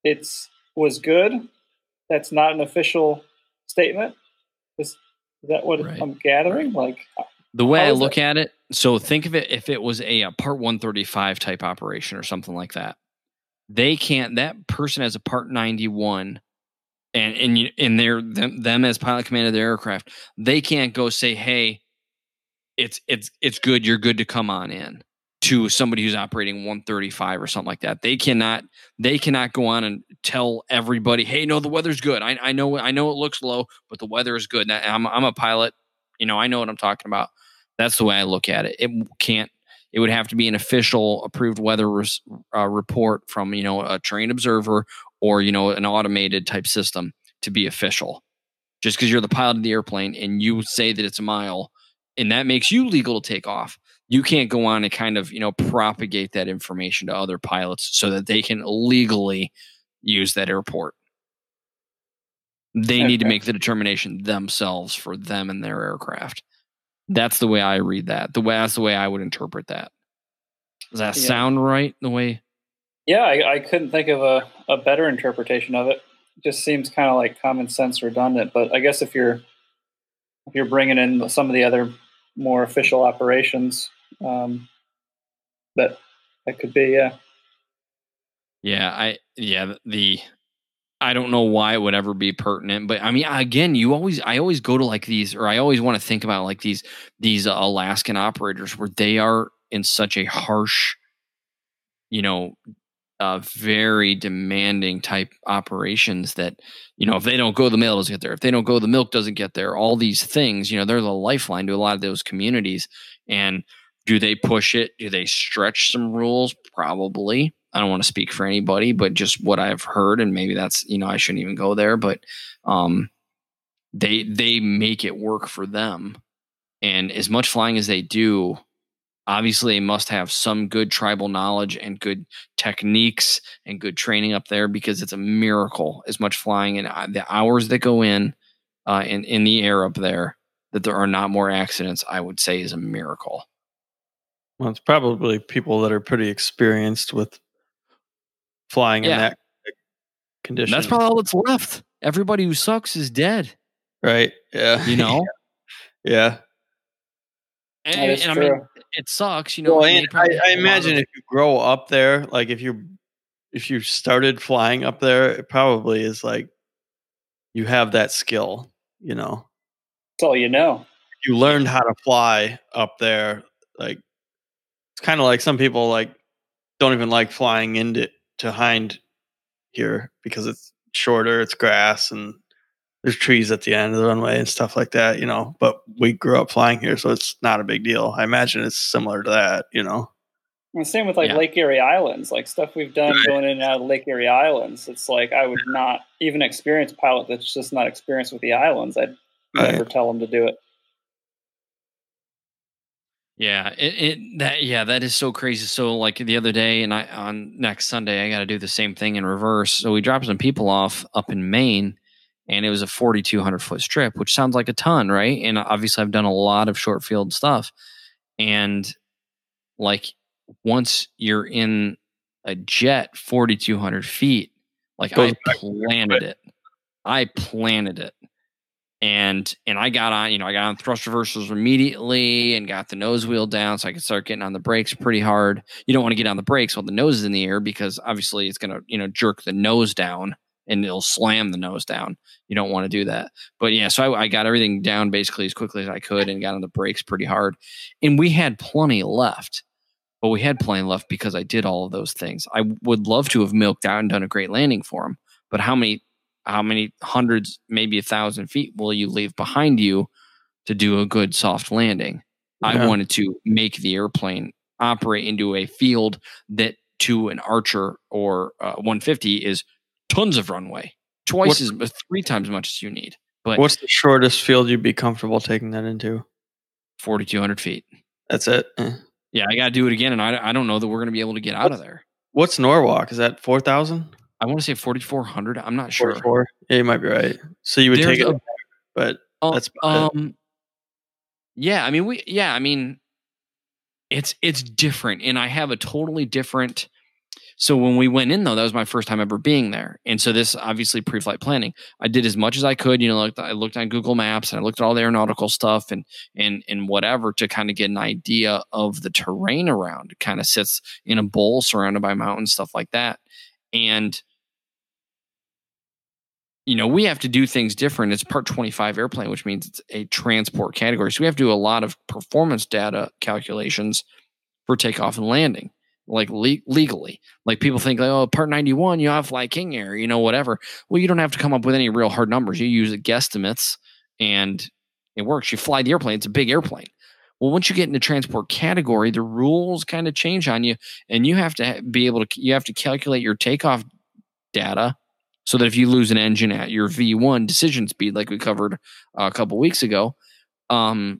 it's was good, that's not an official statement. This is that what right. I'm gathering? Like uh, the way I look that? at it, so think of it if it was a, a Part 135 type operation or something like that. They can't. That person has a Part 91, and and they're them, them as pilot command of their aircraft. They can't go say, "Hey, it's it's it's good. You're good to come on in to somebody who's operating 135 or something like that. They cannot they cannot go on and tell everybody, hey, no, the weather's good. I, I know I know it looks low, but the weather is good. And I'm I'm a pilot. You know, I know what I'm talking about. That's the way I look at it. It can't. It would have to be an official approved weather res, uh, report from you know a trained observer or you know an automated type system to be official. Just because you're the pilot of the airplane and you mm-hmm. say that it's a mile, and that makes you legal to take off, you can't go on and kind of you know propagate that information to other pilots so that they can legally use that airport. They okay. need to make the determination themselves for them and their aircraft. That's the way I read that. The way that's the way I would interpret that. Does that yeah. sound right? The way? Yeah, I, I couldn't think of a, a better interpretation of it. it just seems kind of like common sense redundant. But I guess if you're if you're bringing in some of the other more official operations, um, that that could be yeah. Yeah, I yeah the I don't know why it would ever be pertinent, but I mean, again, you always, I always go to like these, or I always want to think about like these, these Alaskan operators where they are in such a harsh, you know, uh, very demanding type operations that, you know, if they don't go, the mail doesn't get there. If they don't go, the milk doesn't get there. All these things, you know, they're the lifeline to a lot of those communities. And do they push it? Do they stretch some rules? Probably. I don't want to speak for anybody, but just what I've heard, and maybe that's you know I shouldn't even go there, but um, they they make it work for them, and as much flying as they do, obviously they must have some good tribal knowledge and good techniques and good training up there because it's a miracle as much flying and uh, the hours that go in uh, in in the air up there that there are not more accidents. I would say is a miracle. Well, it's probably people that are pretty experienced with flying yeah. in that condition. That's probably all that's left. Everybody who sucks is dead. Right. Yeah. You know? yeah. And, and I mean, it sucks, you know. Well, I, I imagine if you grow up there, like if you if you started flying up there, it probably is like you have that skill, you know. That's all you know. You learned how to fly up there. Like it's kind of like some people like don't even like flying into to Hinde here because it's shorter, it's grass, and there's trees at the end of the runway and stuff like that, you know. But we grew up flying here, so it's not a big deal. I imagine it's similar to that, you know. And same with like yeah. Lake Erie Islands, like stuff we've done right. going in and out of Lake Erie Islands. It's like I would not even experienced pilot that's just not experienced with the islands. I'd right. never tell them to do it. Yeah, it, it that yeah that is so crazy. So like the other day, and I on next Sunday, I got to do the same thing in reverse. So we dropped some people off up in Maine, and it was a forty two hundred foot strip, which sounds like a ton, right? And obviously, I've done a lot of short field stuff, and like once you're in a jet forty two hundred feet, like I planted it, I planted it. And and I got on, you know, I got on thrust reversals immediately and got the nose wheel down so I could start getting on the brakes pretty hard. You don't want to get on the brakes while the nose is in the air because obviously it's gonna, you know, jerk the nose down and it'll slam the nose down. You don't want to do that. But yeah, so I, I got everything down basically as quickly as I could and got on the brakes pretty hard. And we had plenty left. But we had plenty left because I did all of those things. I would love to have milked out and done a great landing for him. But how many how many hundreds, maybe a thousand feet will you leave behind you to do a good soft landing? Yeah. I wanted to make the airplane operate into a field that to an Archer or uh, 150 is tons of runway, twice what, as three times as much as you need. But what's the shortest field you'd be comfortable taking that into? 4,200 feet. That's it. Eh. Yeah, I got to do it again, and I, I don't know that we're going to be able to get out of there. What's Norwalk? Is that 4,000? I want to say 4,400. I'm not sure. 44. Yeah, you might be right. So you would There's take it, but uh, that's um, yeah. I mean, we yeah. I mean, it's it's different, and I have a totally different. So when we went in though, that was my first time ever being there, and so this obviously pre-flight planning. I did as much as I could. You know, I looked on Google Maps and I looked at all the aeronautical stuff and and and whatever to kind of get an idea of the terrain around. It kind of sits in a bowl surrounded by mountains, stuff like that, and you know, we have to do things different. It's part 25 airplane, which means it's a transport category. So we have to do a lot of performance data calculations for takeoff and landing, like le- legally. Like people think, like, oh, part 91, you have to fly King Air, you know, whatever. Well, you don't have to come up with any real hard numbers. You use guesstimates and it works. You fly the airplane, it's a big airplane. Well, once you get into transport category, the rules kind of change on you, and you have to be able to you have to calculate your takeoff data so that if you lose an engine at your V1 decision speed, like we covered uh, a couple weeks ago, um,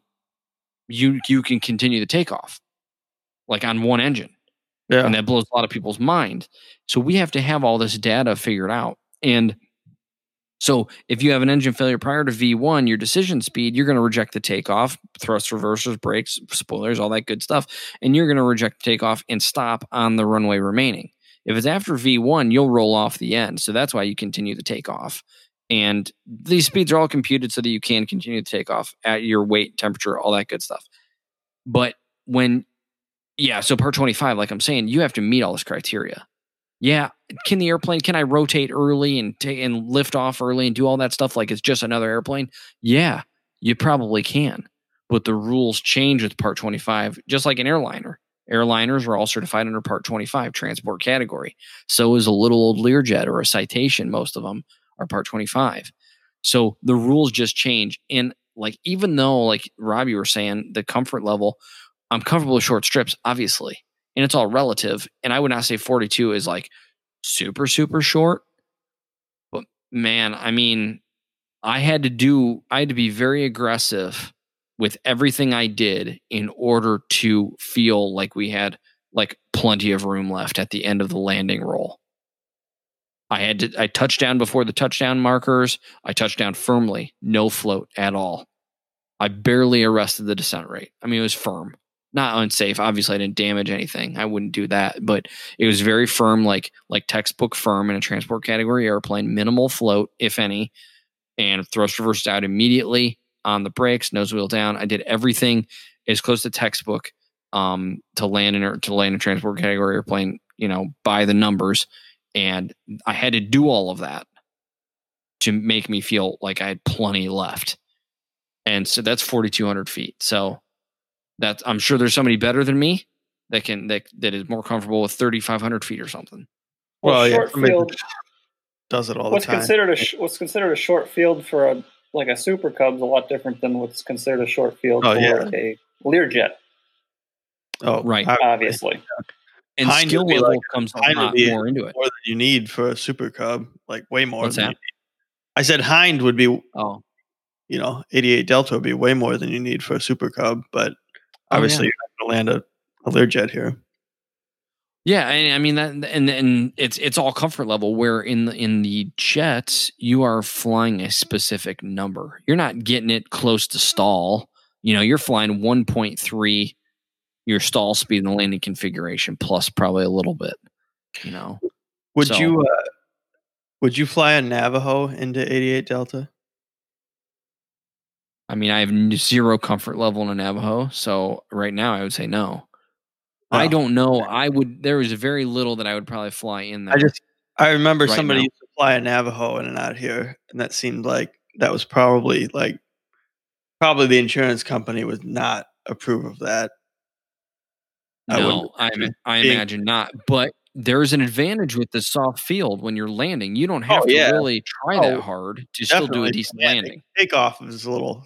you you can continue the takeoff, like on one engine, Yeah. and that blows a lot of people's mind. So we have to have all this data figured out, and so if you have an engine failure prior to V1, your decision speed, you're going to reject the takeoff, thrust reversers, brakes, spoilers, all that good stuff, and you're going to reject the takeoff and stop on the runway remaining. If it's after V1, you'll roll off the end. So that's why you continue the takeoff. And these speeds are all computed so that you can continue the takeoff at your weight, temperature, all that good stuff. But when, yeah, so part 25, like I'm saying, you have to meet all this criteria. Yeah, can the airplane, can I rotate early and take and lift off early and do all that stuff like it's just another airplane? Yeah, you probably can. But the rules change with part 25, just like an airliner. Airliners are all certified under Part 25 transport category. So is a little old Learjet or a Citation. Most of them are Part 25. So the rules just change. And like, even though, like Rob, you were saying, the comfort level, I'm comfortable with short strips, obviously, and it's all relative. And I would not say 42 is like super, super short. But man, I mean, I had to do, I had to be very aggressive with everything I did in order to feel like we had like plenty of room left at the end of the landing roll. I had to I touched down before the touchdown markers. I touched down firmly, no float at all. I barely arrested the descent rate. I mean, it was firm, not unsafe. Obviously, I didn't damage anything. I wouldn't do that, but it was very firm, like like textbook firm in a transport category airplane. Minimal float, if any, and thrust reversed out immediately on the brakes, nose wheel down. I did everything as close to textbook um, to land in or to land in transport category airplane, you know, by the numbers, and I had to do all of that to make me feel like I had plenty left. And so that's 4,200 feet. So that's I'm sure there's somebody better than me that can that that is more comfortable with 3,500 feet or something. Well, Well, yeah, short somebody field. does it all What's the time. considered a sh- what's considered a short field for a like a Super Cub's a lot different than what's considered a short field Oh, for yeah. a Learjet, oh, Right. Obviously. And Hinde skill level like- comes a Hinde would lot be more into it. more than you need for a super cub, like way more. What's than that? you need. I said Hinde would be, Oh, you know, 88 Delta would be way more than you need for a super cub, but Oh, obviously you're not going to land a, a Learjet here. Yeah, and I mean that, and and it's it's all comfort level. Where in the in the jets, you are flying a specific number. You're not getting it close to stall. You know, you're flying 1.3 your stall speed in the landing configuration plus probably a little bit. You know, Would So- you uh, would you fly a Navajo into 88 Delta? I mean, I have zero comfort level in a Navajo, so right now I would say no. I don't know. I would. There is very little that I would probably fly in there. I just I remember Right somebody now. used to fly a Navajo in and out here, and that seemed like that was probably like probably the insurance company would not approve of that. I No, I, imagine I imagine not. But there's an advantage with the soft field when you're landing. You don't oh, have Oh, to yeah. really try that Oh, hard to still do a decent Landing- landing. Takeoff is a little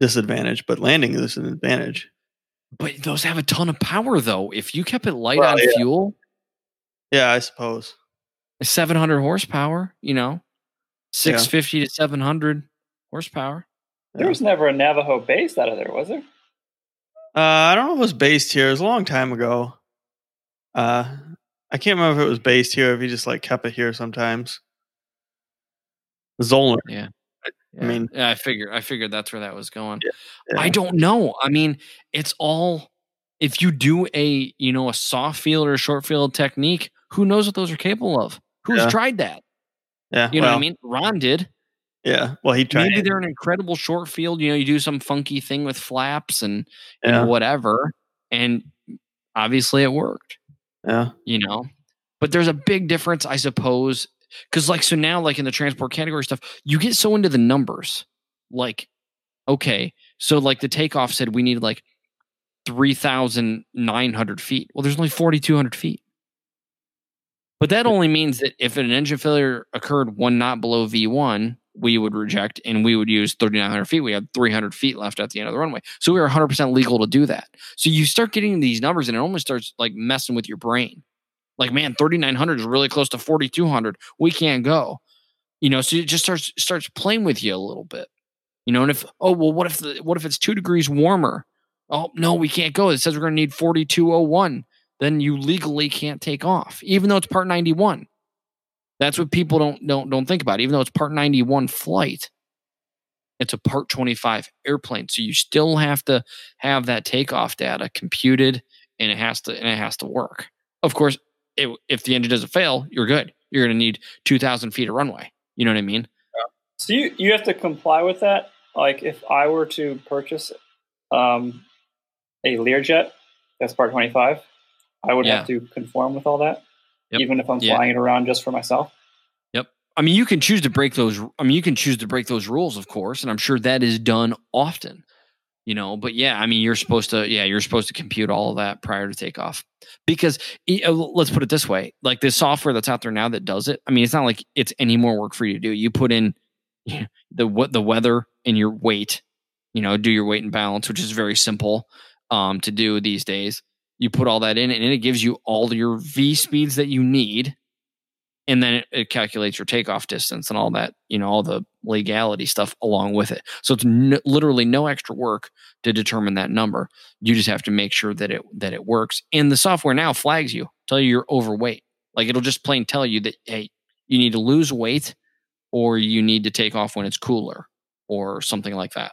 disadvantage, but landing is an advantage. But those have a ton of power, though. If you kept it light Well, on yeah. fuel, Yeah, I suppose. 700 horsepower, you know, 650 to 700 horsepower. There was never a Navajo base out of there, was there? Uh, I don't know if it was based here. It was a long time ago. Uh, I can't remember if it was based here. If he just like kept it here sometimes. Zollner. Yeah. I mean- yeah, I figured, I figured that's where that was going. Yeah. I don't know. I mean, it's all if you do a you know a soft field or a short field technique, who knows what those are capable of? Who's Yeah. tried that? Yeah, You know well, what I mean? Ron did. Yeah, well, he tried. Maybe they're an incredible short field. You know, you do some funky thing with flaps and, Yeah. and whatever, and obviously it worked. Yeah, You know, but there's a big difference, I suppose. Because like so now like in the transport category stuff, you get so into the numbers. Like, okay, so like the takeoff said we need like three thousand nine hundred feet. Well, there's only forty two hundred feet. But that only means that if an engine failure occurred one knot below V1, we would reject and we would use 3,900 feet. We had 300 feet left at the end of the runway. So we were 100% legal to do that. So you start getting these numbers and it almost starts like messing with your brain. Like, man, 3,900 is really close to 4,200. We can't go. You know, so it just starts starts playing with you a little bit. You know, and if oh well, what if the what if it's two degrees warmer? Oh no, we can't go. It says we're going to need 4201 then you legally can't take off, even though it's Part 91. That's what people don't don't don't think about. Even though it's Part 91 flight, it's a Part 25 airplane, so you still have to have that takeoff data computed, and it has to and it has to work. Of course, it, if the engine doesn't fail, you're good. You're going to need 2,000 feet of runway. You know what I mean? So you you have to comply with that. Like if I were to purchase um, a Learjet, that's Part 25 I would yeah. have to conform with all that, yep. even if I'm yeah. flying it around just for myself. Yep. I mean, you can choose to break those. I mean, you can choose to break those rules, of course, and I'm sure that is done often. You know, but yeah, I mean, you're supposed to. Yeah, you're supposed to compute all that prior to takeoff because uh, let's put it this way: like the software that's out there now that does it. I mean, it's not like it's any more work for you to do. You put in the what the weather and your weight. You know, do your weight and balance, which is very simple um, to do these days you put all that in and it gives you all your V speeds that you need. And then it, it calculates your takeoff distance and all that, you know, all the legality stuff along with it. So it's no, literally no extra work to determine that number. You just have to make sure that it that it works. And the software now flags you, tell you you're overweight. Like it'll just plain tell you that hey, you need to lose weight or you need to take off when it's cooler or something like that.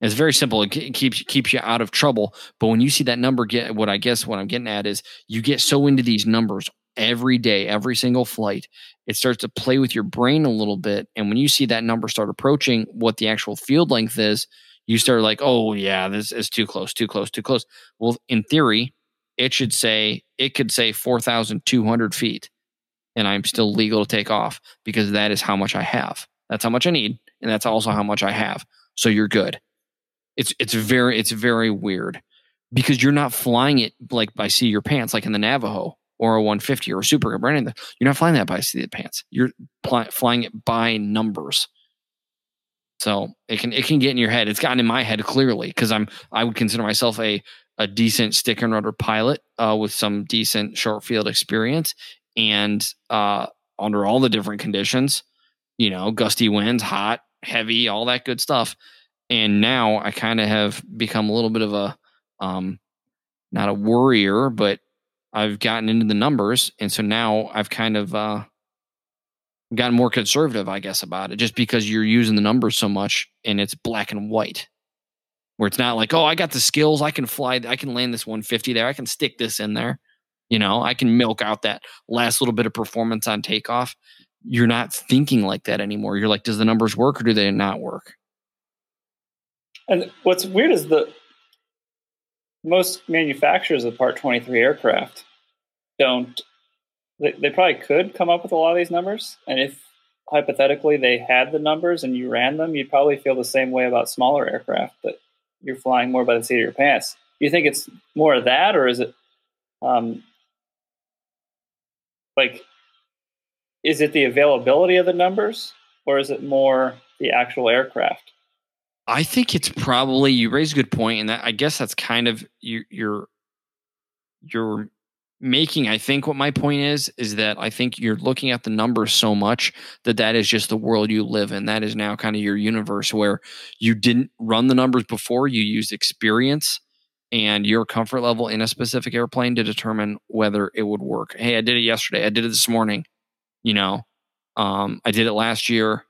It's very simple. It keeps keeps you out of trouble. But when you see that number get what I guess what I'm getting at is you get so into these numbers every day, every single flight, it starts to play with your brain a little bit. And when you see that number start approaching what the actual field length is, you start like, oh yeah, this is too close, too close, too close. Well, in theory, it should say it could say four thousand two hundred feet, and I'm still legal to take off because that is how much I have. That's how much I need, and that's also how much I have. So you're good. It's it's very it's very weird because you're not flying it like by see your pants, like in the Navajo or a 150 or a Super or anything. You're not flying that by seat of pants. You're pl- flying it by numbers. So it can it can get in your head. It's gotten in my head clearly because I'm I would consider myself a a decent stick and rudder pilot uh, with some decent short field experience and uh, under all the different conditions, you know, gusty winds, hot, heavy, all that good stuff and now I kind of have become a little bit of a um, not a worrier, but I've gotten into the numbers, and so now I've kind of uh, gotten more conservative, I guess, about it, just because you're using the numbers so much, and it's black and white, where it's not like, oh, I got the skills, I can fly, I can land this 150 there, I can stick this in there, you know, I can milk out that last little bit of performance on takeoff. You're not thinking like that anymore. You're like, does the numbers work or do they not work? And what's weird is the most manufacturers of Part 23 aircraft don't. They, they probably could come up with a lot of these numbers, and if hypothetically they had the numbers and you ran them, you'd probably feel the same way about smaller aircraft that you're flying more by the seat of your pants. Do you think it's more of that, or is it um, like is it the availability of the numbers, or is it more the actual aircraft? I think it's probably you raise a good point, and that I guess that's kind of you, you're you're making. I think what my point is is that I think you're looking at the numbers so much that that is just the world you live in. That is now kind of your universe where you didn't run the numbers before. You used experience and your comfort level in a specific airplane to determine whether it would work. Hey, I did it yesterday. I did it this morning. You know, um, I did it last year.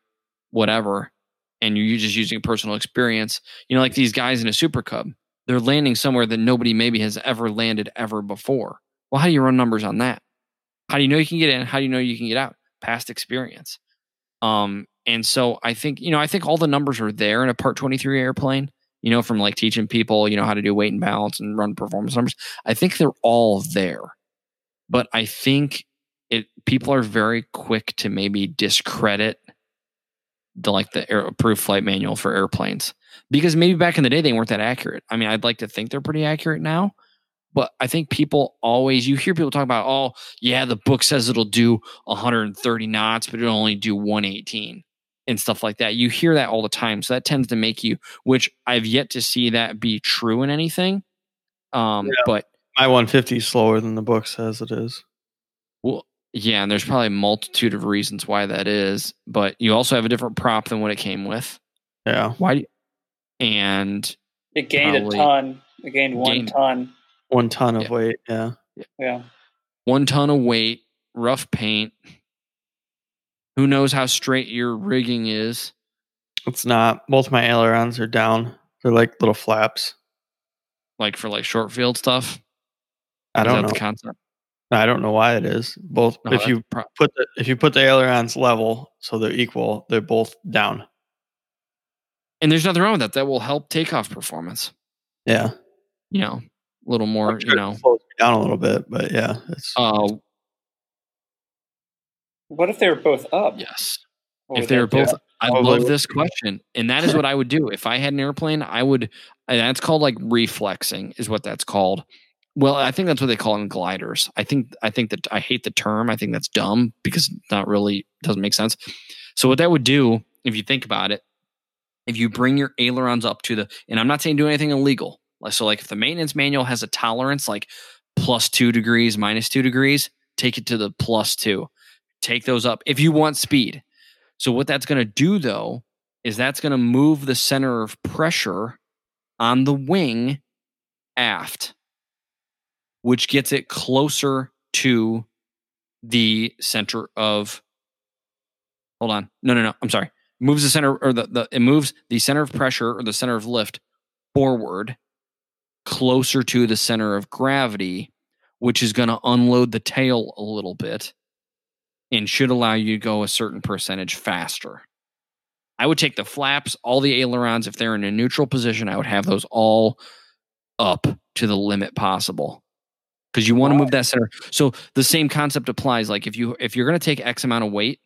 Whatever and you're just using a personal experience, you know, like these guys in a Super Cub, they're landing somewhere that nobody maybe has ever landed ever before. Well, how do you run numbers on that? How do you know you can get in? How do you know you can get out? Past experience. Um, and so I think, you know, I think all the numbers are there in a Part 23 airplane, you know, from like teaching people, you know, how to do weight and balance and run performance numbers. I think they're all there. But I think it people are very quick to maybe discredit the like the air, approved flight manual for airplanes because maybe back in the day they weren't that accurate. I mean, I'd like to think they're pretty accurate now, but I think people always you hear people talk about, oh yeah, the book says it'll do 130 knots, but it'll only do 118 and stuff like that. You hear that all the time, so that tends to make you, which I've yet to see that be true in anything. Um, Yeah. but My 150 is slower than the book says it is. Well, yeah, and there's probably a multitude of reasons why that is, but you also have a different prop than what it came with. Yeah. Why? do- And It gained a ton. It gained one Gained- ton. One ton of Yeah. weight. Yeah. Yeah. one ton of weight, rough paint. Who knows how straight your rigging is? It's not. Both my ailerons are down. They're like little flaps. Like for like short field stuff. I Is don't that know. the concept. I don't know why it is. Both No, if you pro- put the if you put the ailerons level so they're equal, they're both down. and there's nothing wrong with that. That will help takeoff performance. Yeah. You know, a little more. Sure You know, down a little bit, but yeah, it's uh, What if they were both up? yes. What if they that were do? both i Probably love this question and that is what i would do if i had an airplane i would and that's called like reflexing is what that's called well i think that's what they call in gliders. I think i think that i hate the term. I think that's dumb because not really doesn't make sense. So what that would do if you think about it if you bring your ailerons up to the and i'm not saying do anything illegal. So like if the maintenance manual has a tolerance like plus two degrees minus two degrees take it to the plus two. Take those up if you want speed. So what that's going to do though is that's going to move the center of pressure on the wing aft, which gets it closer to the center of Hold on. No, no, no. I'm sorry. Moves the center or the, the it moves the center of pressure or the center of lift forward closer to the center of gravity, which is going to unload the tail a little bit and should allow you to go a certain percentage faster. I would take the flaps, all the ailerons, if they're in a neutral position, I would have those all up to the limit possible. Because you want to move that center. So the same concept applies. Like if you if you're gonna take X amount of weight,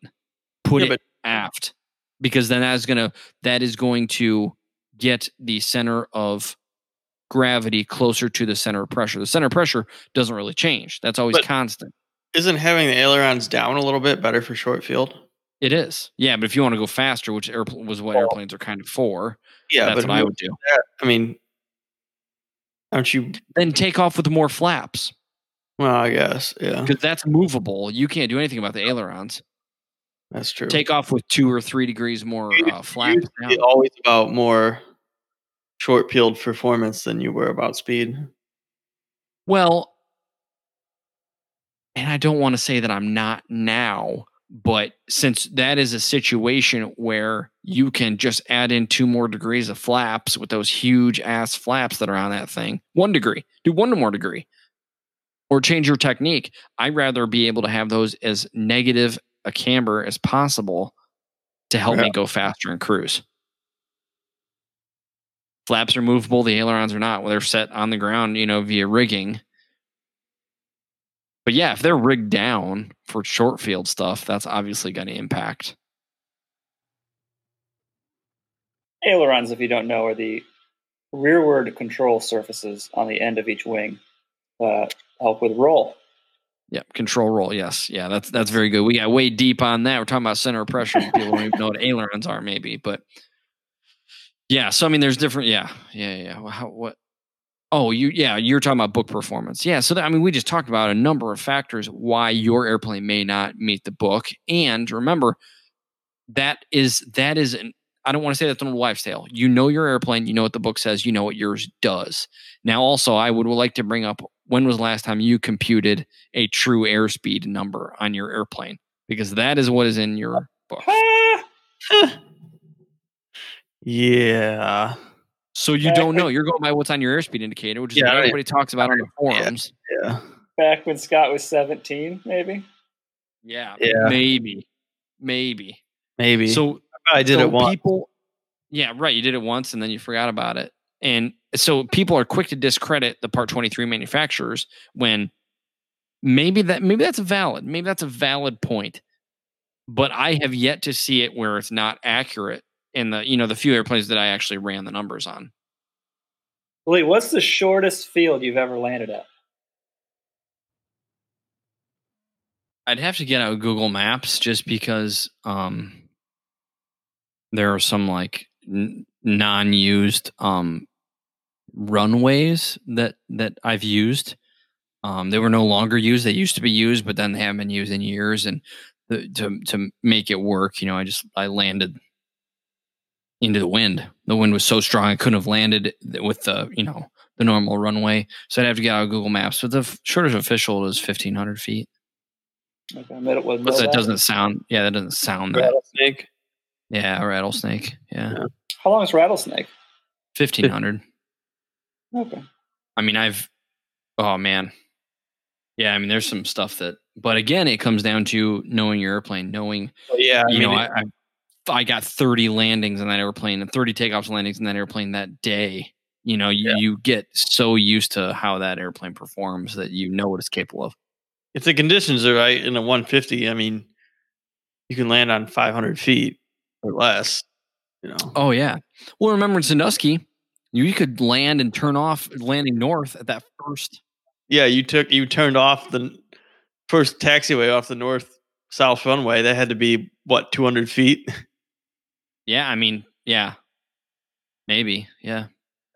put Yeah, it aft. Because then that is gonna that is going to get the center of gravity closer to the center of pressure. The center of pressure doesn't really change. That's always But- constant. isn't having the ailerons down a little bit better for short field? It is. Yeah, but if you want to go faster, which airpl- was what airplanes are kind of for, Yeah, that's but what I would do. That, I mean, aren't you? Then take off with more flaps Well, I guess. Yeah, because that's movable. You can't do anything about the ailerons. that's true. Take off with two or three degrees more uh, be down. always about more short peeled performance than you were about speed. Well, and I don't want to say that I'm not now, but since that is a situation where you can just add in two more degrees of flaps with those huge ass flaps that are on that thing, one degree, do one more degree, or change your technique. I'd rather be able to have those as negative a camber as possible to help me go faster and cruise. Flaps are movable, the ailerons are not. Well, they're set on the ground, you know, via rigging. But yeah, if they're rigged down for short field stuff, that's obviously going to impact. Ailerons, if you don't know, are the rearward control surfaces on the end of each wing that help with roll. Yep, control roll. Yes, yeah, that's that's very good. We got way deep on that. We're talking about center of pressure. People don't even know what ailerons are, maybe, but yeah. So I mean, there's different. Yeah, yeah, yeah. Well, how, what? Oh, you yeah, you're talking about book performance. Yeah. So that, I mean, we just talked about a number of factors why your airplane may not meet the book, and remember that is that is an. I don't want to say that's an old wives' tale. You know your airplane. You know what the book says. You know what yours does. Now, also, I would like to bring up when was the last time you computed a true airspeed number on your airplane? Because that is what is in your book. Ah! Yeah, So you don't know. You're going by what's on your airspeed indicator, which is Yeah, what don't everybody talks about on the yeah. forums. yeah, Back when Scott was 17, maybe? Yeah, Yeah. maybe, maybe. maybe. So I did so it once. People, yeah, right. You did it once and then you forgot about it. And so people are quick to discredit the Part 23 manufacturers when maybe that maybe that's valid. Maybe that's a valid point. But I have yet to see it where it's not accurate in the you know the few airplanes that I actually ran the numbers on. Lee, what's the shortest field you've ever landed at? I'd have to get out Google Maps just because um, there are some like n- non-used um, runways that that I've used. Um, they were no longer used. They used to be used, but then they haven't been used in years. And the, to to make it work, you know, I just I landed into the wind. The wind was so strong I couldn't have landed with the you know the normal runway. So I'd have to get out Google Maps. But the f- shortest official is fifteen hundred feet. Okay, middle, was But that middle doesn't sound. Yeah, that doesn't sound that. Rattlesnake. Yeah, a rattlesnake. Yeah, Yeah. How long is rattlesnake? fifteen hundred. Okay. I mean, I've. Oh man. Yeah, I mean, there's some stuff that, but again, it comes down to knowing your airplane, knowing But yeah, I you mean, know, it- I, I I got 30 landings in that airplane and 30 takeoffs and landings in that airplane that day. You know, you, Yeah. you get so used to how that airplane performs that you know what it's capable of. if the conditions are right in a 150, I mean, you can land on 500 feet or less. You know, Oh yeah. Well, remember in Sandusky, you could land and turn off landing north at that first. yeah, you took you turned off the first taxiway off the north south runway. That had to be what 200 feet. Yeah, I mean, yeah, maybe, yeah.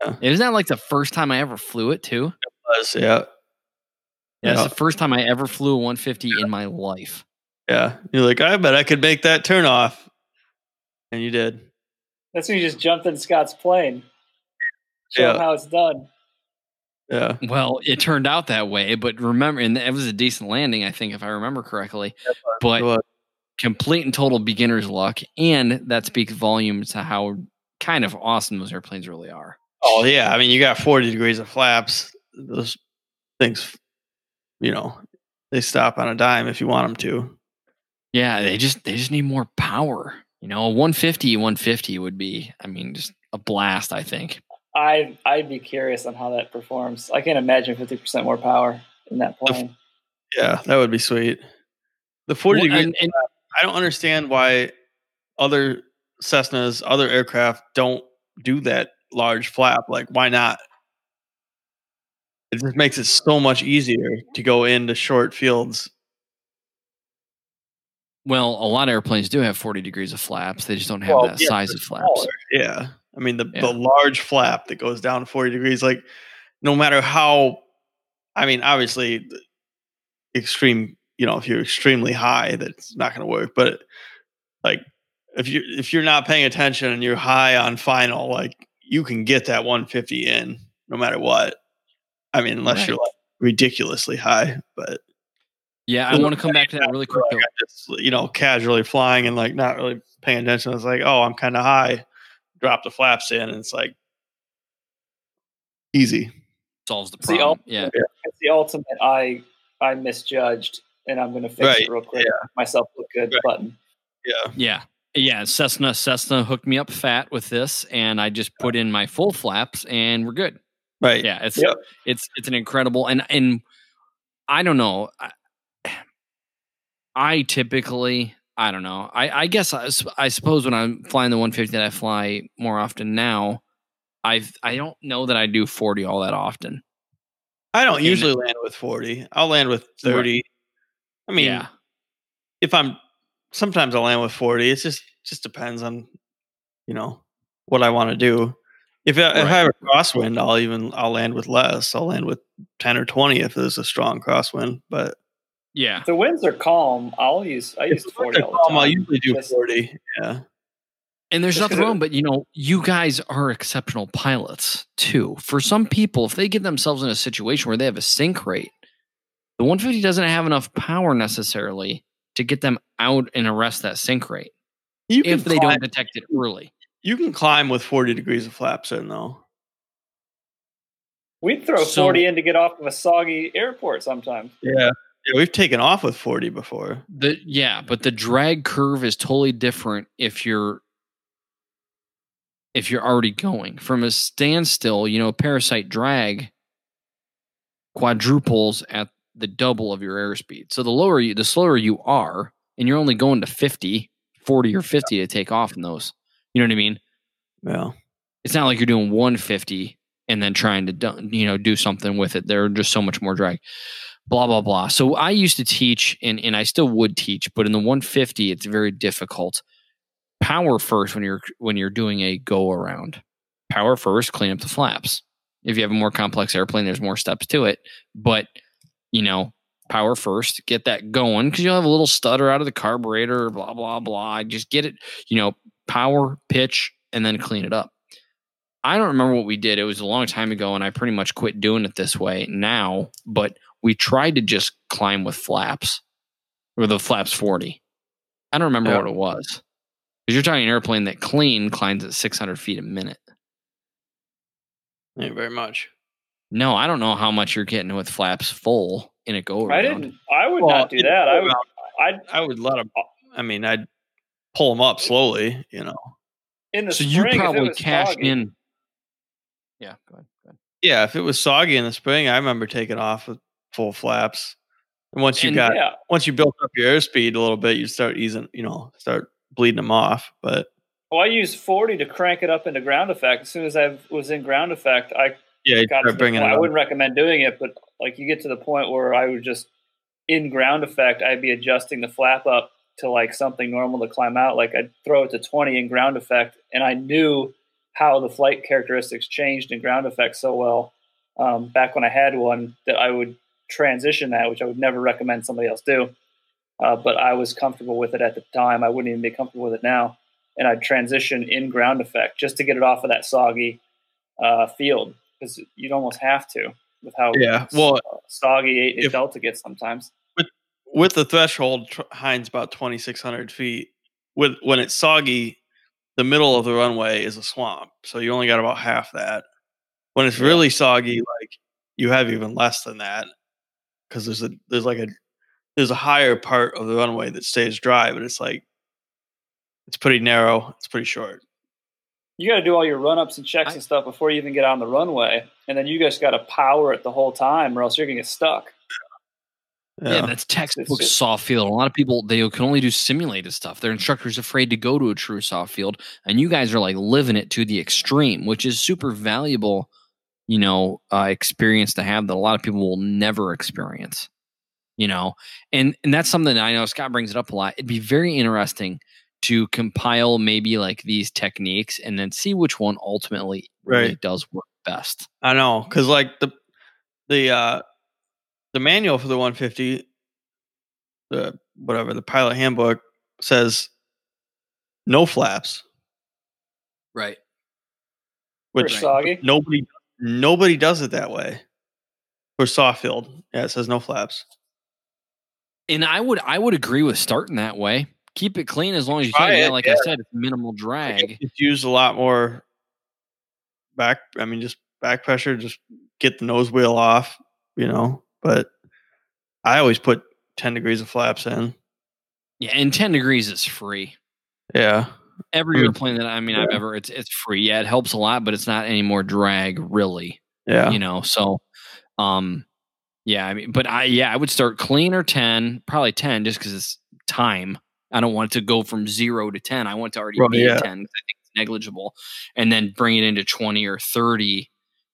Yeah. Isn't that like the first time I ever flew it too? It Was yeah, Yeah, it's Yeah. the first time I ever flew a 150 in my life. yeah. You're like, I bet I could make that turn off, and you did. That's when you just jumped in Scott's plane. Show him Yeah. how it's done. Yeah, Well, it turned out that way, but remember, and it was a decent landing, I think, if I remember correctly. But complete and total beginner's luck, and that speaks volumes to how kind of awesome those airplanes really are. Oh yeah, I mean, you got 40 degrees of flaps. Those things, you know, they stop on a dime if you want them to. Yeah, they just they just need more power. You know, a 150 150 would be, I mean, just a blast. I think. I I'd be curious on how that performs. I can't imagine fifty percent more power in that plane. Yeah, that would be sweet. The 40 Well, degrees. and- and- I don't understand why other Cessnas, other aircraft don't do that large flap. Like, why not? It just makes it so much easier to go into short fields. well, a lot of airplanes do have 40 degrees of flaps. They just don't have Well, that yeah, size of flaps. smaller. Yeah. I mean, the, Yeah. the large flap that goes down 40 degrees, like, no matter how, I mean, obviously, extreme, you know, if you're extremely high, that's not going to work. But, like, if you if you're not paying attention and you're high on final, like you can get that 150 in no matter what. I mean, unless you're like ridiculously high, but Yeah, I want to come back to that really quick. like. Just you know casually flying and like not really paying attention. It's like, oh, I'm kind of high. Drop the flaps in, and it's like easy. Solves the See, problem. all- yeah. It's the ultimate. I I misjudged, and I'm going to fix Right, it real quick. Make Myself look good Right. button. Yeah, Yeah. Yeah. Cessna Cessna hooked me up fat with this and I just put in my full flaps and we're good. right. Yeah. It's Yep. it's it's an incredible and and I don't know. I, I typically I don't know. I, I guess I suppose when I'm flying the 150 that I fly more often now, I've I don't know that I do 40 all that often. I don't And- usually land with 40. I'll land with 30. I mean, yeah. if I'm sometimes I'll land with 40. It's just just depends on you know what I want to do. If I, if I have a crosswind, I'll even I'll land with less. I'll land with 10 or 20 if there's a strong crosswind. But Yeah. If the winds are calm, I'll use I use forty all the calm. I'll usually do Just- 40. Yeah. And there's Just nothing 'cause it- wrong, but you know, you guys are exceptional pilots too. For some people, if they get themselves in a situation where they have a sink rate, the 150 doesn't have enough power necessarily to get them out and arrest that sink rate You if they climb, don't detect it early. you can climb with 40 degrees of flaps in though. We'd throw So- forty in to get off of a soggy airport sometimes. Yeah. Yeah, we've taken off with 40 before. The yeah, but the drag curve is totally different if you're if you're already going from a standstill. You know, parasite drag quadruples at the double of your airspeed. So the lower you, the slower you are, and you're only going to 50, 40 or 50 to take off in those. You know what I mean? Yeah. It's not like you're doing 150 and then trying to do, you know do something with it. They're just so much more drag. Blah blah blah. So I used to teach, and and I still would teach, but in the 150, it's very difficult. Power first when you're when you're doing a go around. Power first, clean up the flaps. If you have a more complex airplane, there's more steps to it. But you know, power first, get that going because you'll have a little stutter out of the carburetor, blah blah blah. Just get it, you know, power, pitch, and then clean it up. I don't remember what we did. It was a long time ago, and I pretty much quit doing it this way now. But we tried to just climb with flaps or the flaps 40. I don't remember Yeah. what it was. Because you're talking an airplane that clean climbs at 600 feet a minute. Ain't very much. No, I don't know how much you're getting with flaps full in a go around. I around. didn't. I would Well, not do that. I would. I I would let them. Uh, I mean, I'd pull them up slowly. You know. in the So spring. you probably was cashed foggy- in. Yeah, go ahead. Go ahead. Yeah, if it was soggy in the spring, I remember taking off with full flaps. And once you And- got, Yeah, once you built up your airspeed a little bit, you start easing, you know, start bleeding them off. But well, I used forty to crank it up into ground effect. As soon as I was in ground effect, I yeah, got to start bringing it I wouldn't recommend doing it, but like you get to the point where I would just in ground effect, I'd be adjusting the flap up to like something normal to climb out. Like I'd throw it to twenty in ground effect, and I knew how the flight characteristics changed in ground effect so well um, back when I had one that I would transition that, which I would never recommend somebody else do. Uh, but I was comfortable with it at the time. I wouldn't even be comfortable with it now. And I'd transition in ground effect just to get it off of that soggy uh, field because you'd almost have to with how Yeah, well, uh, soggy if- delta gets sometimes. with the threshold, Hinde's about twenty six hundred feet. With when it's soggy, the middle of the runway is a swamp, so you only got about half that. When it's really soggy, like you have even less than that, because there's a there's like a there's a higher part of the runway that stays dry, but it's like it's pretty narrow, it's pretty short. You got to do all your run ups and checks I- and stuff before you even get on the runway, and then you just got to power it the whole time, or else you're gonna get stuck. Yeah, that's textbook just- soft field. A lot of people they can only do simulated stuff. Their instructor's afraid to go to a true soft field, and you guys are like living it to the extreme, which is super valuable, you know, uh, experience to have that a lot of people will never experience. You know, and and that's something that I know Scott brings it up a lot. It'd be very interesting to compile maybe like these techniques and then see which one ultimately really does work best. I know, because like the the uh the manual for the 150, the whatever the pilot handbook says no flaps, Right. Which soggy. nobody nobody does it that way. For soft field, yeah, it says no flaps. And I would I would agree with starting that way. Keep it clean as long as you Try can. Yeah, like yeah. I said, it's minimal drag. It's used a lot more back. I mean, just back pressure, just get the nose wheel off, you know. But I always put 10 degrees of flaps in. Yeah, and ten degrees is free. Yeah, Every I airplane that I mean I've ever it's it's free. Yeah, it helps a lot, but it's not any more drag really. yeah. You know, so um yeah, I mean but I yeah, I would start clean or ten, probably ten just because it's time. I don't want it to go from zero to ten. I want to already Well, be yeah. at ten I think it's negligible. And then bring it into twenty or thirty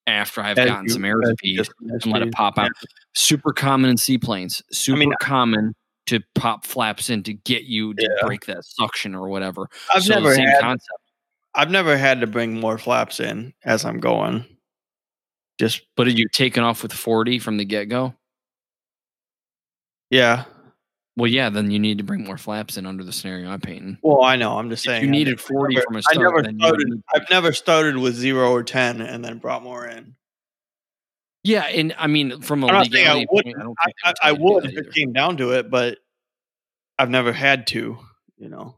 after I've As gotten you- some airspeed. you get some and let it pop out. Super common in seaplanes. Super mean, common to pop flaps in to get you to Yeah. break that suction or whatever. I've So never same had concept. I've never had to bring more flaps in as I'm going. Just But are you taking off with 40 from the get go? yeah. Well, yeah, then you need to bring more flaps in under the scenario I'm painting. Well, I know. I'm just If saying. you I needed never- 40 from a I start, never then you started. I've never started with zero or ten and then brought more in. Yeah, and I mean, from a not I wouldn't. point, I don't I, I, would tell you would to if it came down to it, but I've never had to. You know.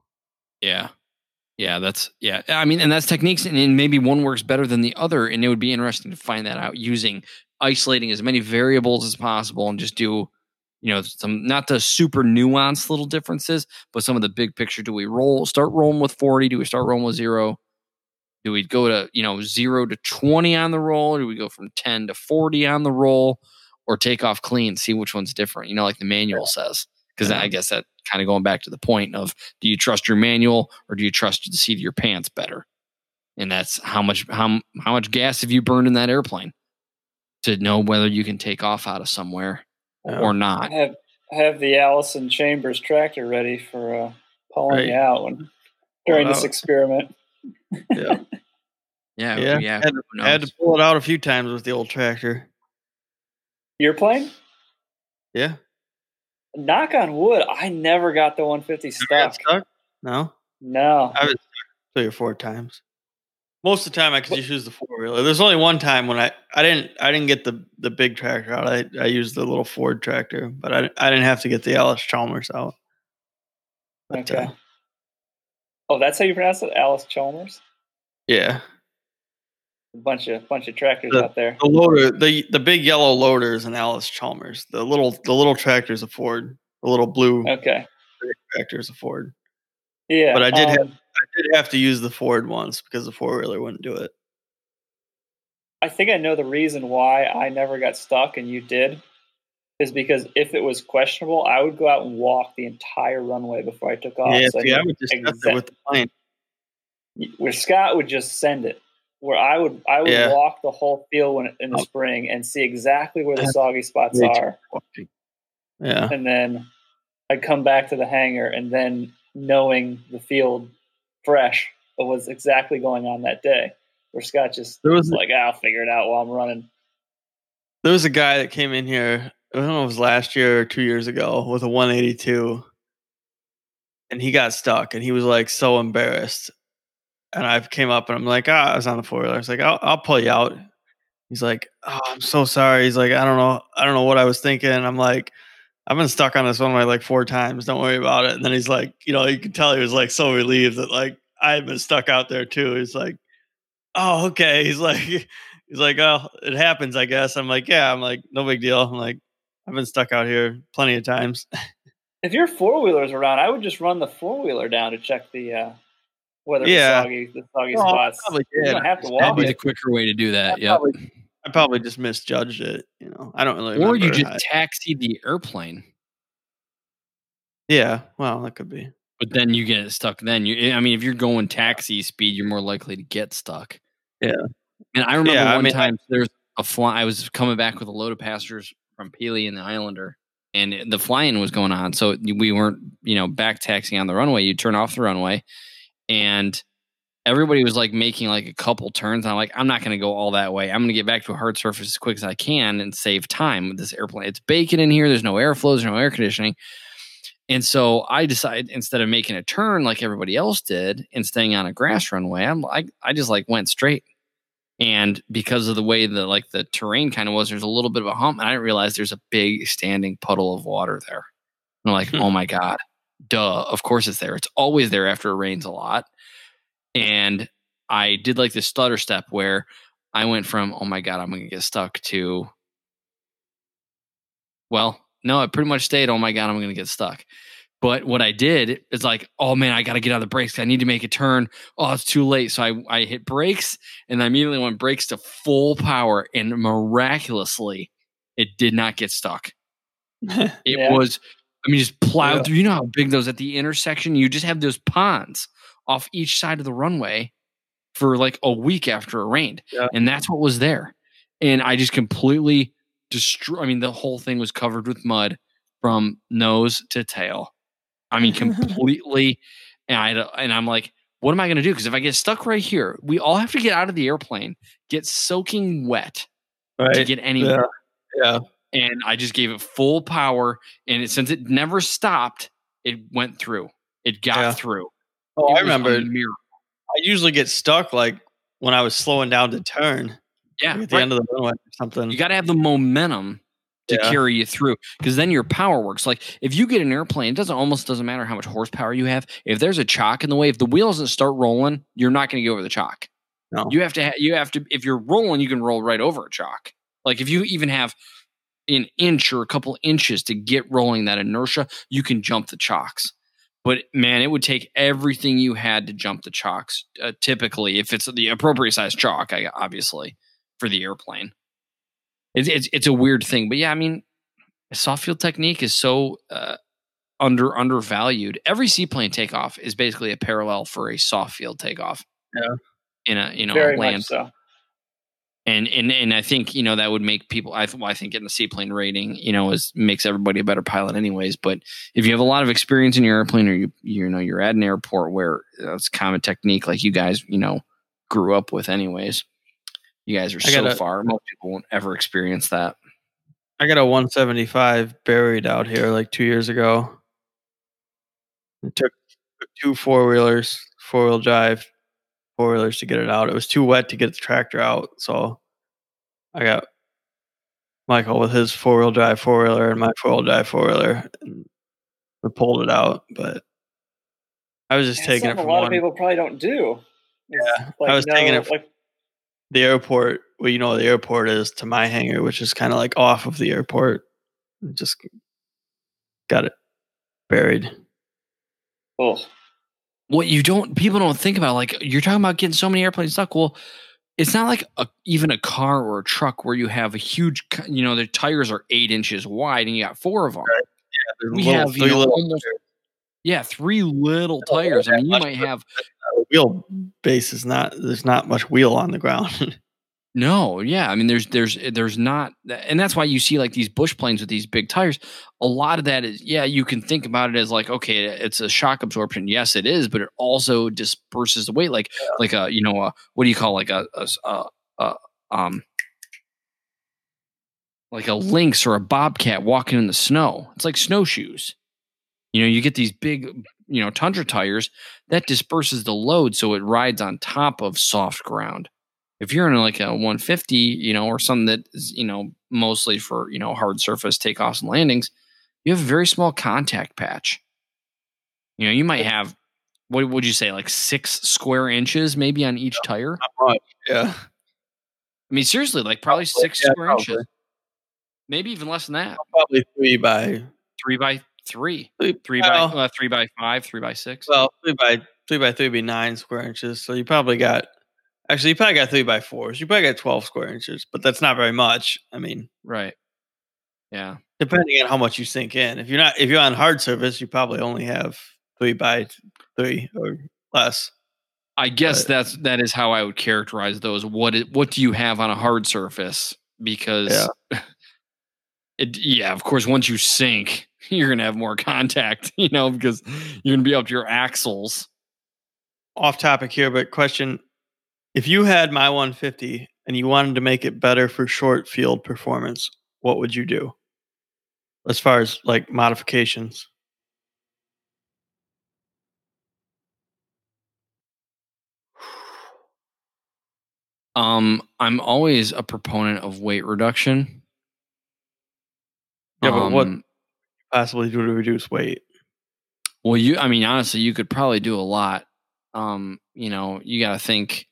Yeah. Yeah, that's yeah. I mean, and that's techniques, and, and maybe one works better than the other, and it would be interesting to find that out using isolating as many variables as possible, and just do, you know, some not the super nuanced little differences, but some of the big picture. Do we roll? Start rolling with forty? Do we start rolling with zero? Do we go to you know zero to twenty on the roll? Or do we go from ten to forty on the roll? or take off clean, see which one's different. You know, like the manual says. Because. I guess that kind of going back to the point of do you trust your manual or do you trust the seat of your pants better? And that's how much how how much gas have you burned in that airplane to know whether you can take off out of somewhere Yeah. or I not. have have the Allison Chambers tractor ready for uh, pulling Right. out when, during Pull this experiment. Yeah. Yeah, Yeah. yeah. Had, who I had to pull it out a few times with the old tractor. Your plane? Yeah. Knock on wood, I never got the 150 stuck. stuck? No. No. I was three or four times. Most of the time, I could just use the four wheeler. There's only one time when I, I didn't I didn't get the the big tractor out. I, I used the little Ford tractor, but I, I didn't have to get the Allis Chalmers out. But, Okay. uh, Oh, that's how you pronounce it, Allis Chalmers. yeah, A bunch of bunch of tractors The- out there. the loader, the the big yellow loader is an Allis Chalmers. The little the little tractor is a Ford. The little blue Okay. tractor is a Ford. Yeah. But I did have- um, I did have to use the Ford once because the four wheeler wouldn't do it. I think I know the reason why I never got stuck and you did is because if it was questionable, I would go out and walk the entire runway before I took off. yeah, So I see, I knew would just it with the plane. where Scott would just send it. Where I would I would Yeah. walk the whole field when, in the Oh. spring and see exactly where the That's soggy spots are, Yeah, and then I'd come back to the hangar and then knowing the field fresh of what's exactly going on that day. Where Scott just there was was like, "Ah, I'll figure it out while I'm running. there was a guy that came in here. I don't know if it was last year or two years ago with a 182, and he got stuck, and he was like so embarrassed. And I came up and I'm like, ah, I was on the four wheeler. I was like, I'll, I'll pull you out. He's like, oh, I'm so sorry. He's like, I don't know, I don't know what I was thinking. I'm like, I've been stuck on this one way like four times. Don't worry about it. And then he's like, you know, you can tell he was like so relieved that like I had been stuck out there too. He's like, oh, okay. He's like, he's like, oh, it happens, I guess. I'm like, yeah. I'm like, no big deal. I'm like, I've been stuck out here plenty of times. If your four wheeler's around, I would just run the four wheeler down to check the uh, whether Yeah. the soggy the soggy Well, spots. probably You did. don't have to That'd walk be the quicker way to do that. Yeah. I probably just misjudged it. You know, I don't really. Or you just how- taxied the airplane, yeah. Well, that could be. but then you get stuck. Then you, I mean, if you're going taxi speed, you're more likely to get stuck. Yeah. And I remember Yeah, I one mean, time there's a fly. I was coming back with a load of passengers from Pelee and the Islander, and the flying was going on. So we weren't, you know, back taxiing on the runway. You turn off the runway, and everybody was like making like a couple turns. I'm like, I'm not going to go all that way. I'm going to get back to a hard surface as quick as I can and save time with this airplane. It's baking in here. There's no airflow. There's no air conditioning. And so I decided instead of making a turn like everybody else did and staying on a grass runway, I'm like, I just like went straight. And because of the way the like the terrain kind of was, there's a little bit of a hump, and I didn't realize there's a big standing puddle of water there. And I'm like, Hmm. oh my god, duh! Of course it's there. It's always there after it rains a lot. And I did like this stutter step where I went from oh my god, I'm gonna get stuck to well, no, I pretty much stayed. Oh my god, I'm gonna get stuck. But what I did is like, oh man, I got to get out of the brakes. I need to make a turn. Oh, it's too late. So I, I hit brakes and I immediately went brakes to full power. And miraculously, it did not get stuck. It Yeah. was, I mean, just plowed Yeah. through. You know how big those at the intersection? You just have those ponds off each side of the runway for like a week after it rained. Yeah. And that's what was there. And I just completely destroyed. I mean, the whole thing was covered with mud from nose to tail. I mean, completely. and I and I'm like, what am I going to do? Because if I get stuck right here, we all have to get out of the airplane, get soaking wet to right. get anywhere. Yeah. And I just gave it full power, and it, since it never stopped, it went through. It got Yeah. through. Oh, It I remember. I usually get stuck like when I was slowing down to turn Yeah, like, at the right. end of the runway or something. You got to have the momentum to Yeah. carry you through because then your power works. Like if you get an airplane, it doesn't almost doesn't matter how much horsepower you have. If there's a chock in the way, if the wheel doesn't start rolling, you're not going to get over the chock. No. You have to. Ha- you have to. If you're rolling, you can roll right over a chock. Like if you even have an inch or a couple inches to get rolling that inertia, you can jump the chocks. But man, it would take everything you had to jump the chocks. Uh, typically, if it's the appropriate size chalk, I, obviously for the airplane. It's it's it's a weird thing, but yeah, I mean, soft field technique is so uh, under undervalued. Every seaplane takeoff is basically a parallel for a soft field takeoff. Yeah. In a you know Very land so. and and and I think you know that would make people. I th- well, I think getting the seaplane rating, you know, is makes everybody a better pilot, anyways. But if you have a lot of experience in your airplane, or you you know you're at an airport where it's common technique, like you guys, you know, grew up with, anyways. You guys are so gotta- far. Most people won't ever experience that. I got a 175 buried out here like two years ago. It took took two four wheelers, four wheel drive, four wheelers to get it out. It was too wet to get the tractor out, so I got Michael with his four wheel drive four wheeler and my four wheel drive four wheeler, and we pulled it out. But I was just That's taking it something from a lot one, of people probably don't do. Yeah, Like, I was you taking know, it. like the airport. Well, you know, where the airport is to my hangar, which is kind of like off of the airport. Just got it buried. oh, what you don't people don't think about like you're talking about getting so many airplanes stuck well it's not like a, even a car or a truck where you have a huge you know the tires are eight inches wide and you got four of them There's we little- have you know, almost yeah three little tires i mean you might have wheel base is not. There's not much wheel on the ground. no yeah i mean there's there's there's not and that's why you see like these bush planes with these big tires a lot of that is yeah you can think about it as like okay it's a shock absorption yes it is but it also disperses the weight like like a you know a what do you call like a a a um like a lynx or a bobcat walking in the snow it's like snowshoes you know you get these big you know tundra tires that disperses the load so it rides on top of soft ground. If you're in like a 150 you know or something that is you know mostly for you know hard surface takeoffs and landings you have a very small contact patch. You know you might have what would you say like six square inches maybe on each tire? Yeah. i mean seriously like probably six yeah, square probably. inches maybe even less than that. Probably three by three by three three, well, by uh, three by five three by six well three by three by three would be nine square inches. So you probably got actually you probably got three by fours. You probably got twelve square inches, but that's not very much. I mean, right yeah depending on how much you sink in. If you're not if you're on hard surface, you probably only have three by three or less. I guess But- that's that is how I would characterize those. What it, what do you have on a hard surface? Because it yeah, of course, once you sink, you're gonna have more contact, you know, because you're gonna be up to your axles. Off topic here, but question: If you had my 150 and you wanted to make it better for short field performance, what would you do? As far as like modifications, Um, I'm always a proponent of weight reduction. Yeah, but what- Um, possibly do to reduce weight. Well, you, I mean, honestly, you could probably do a lot. Um, you know, you got to think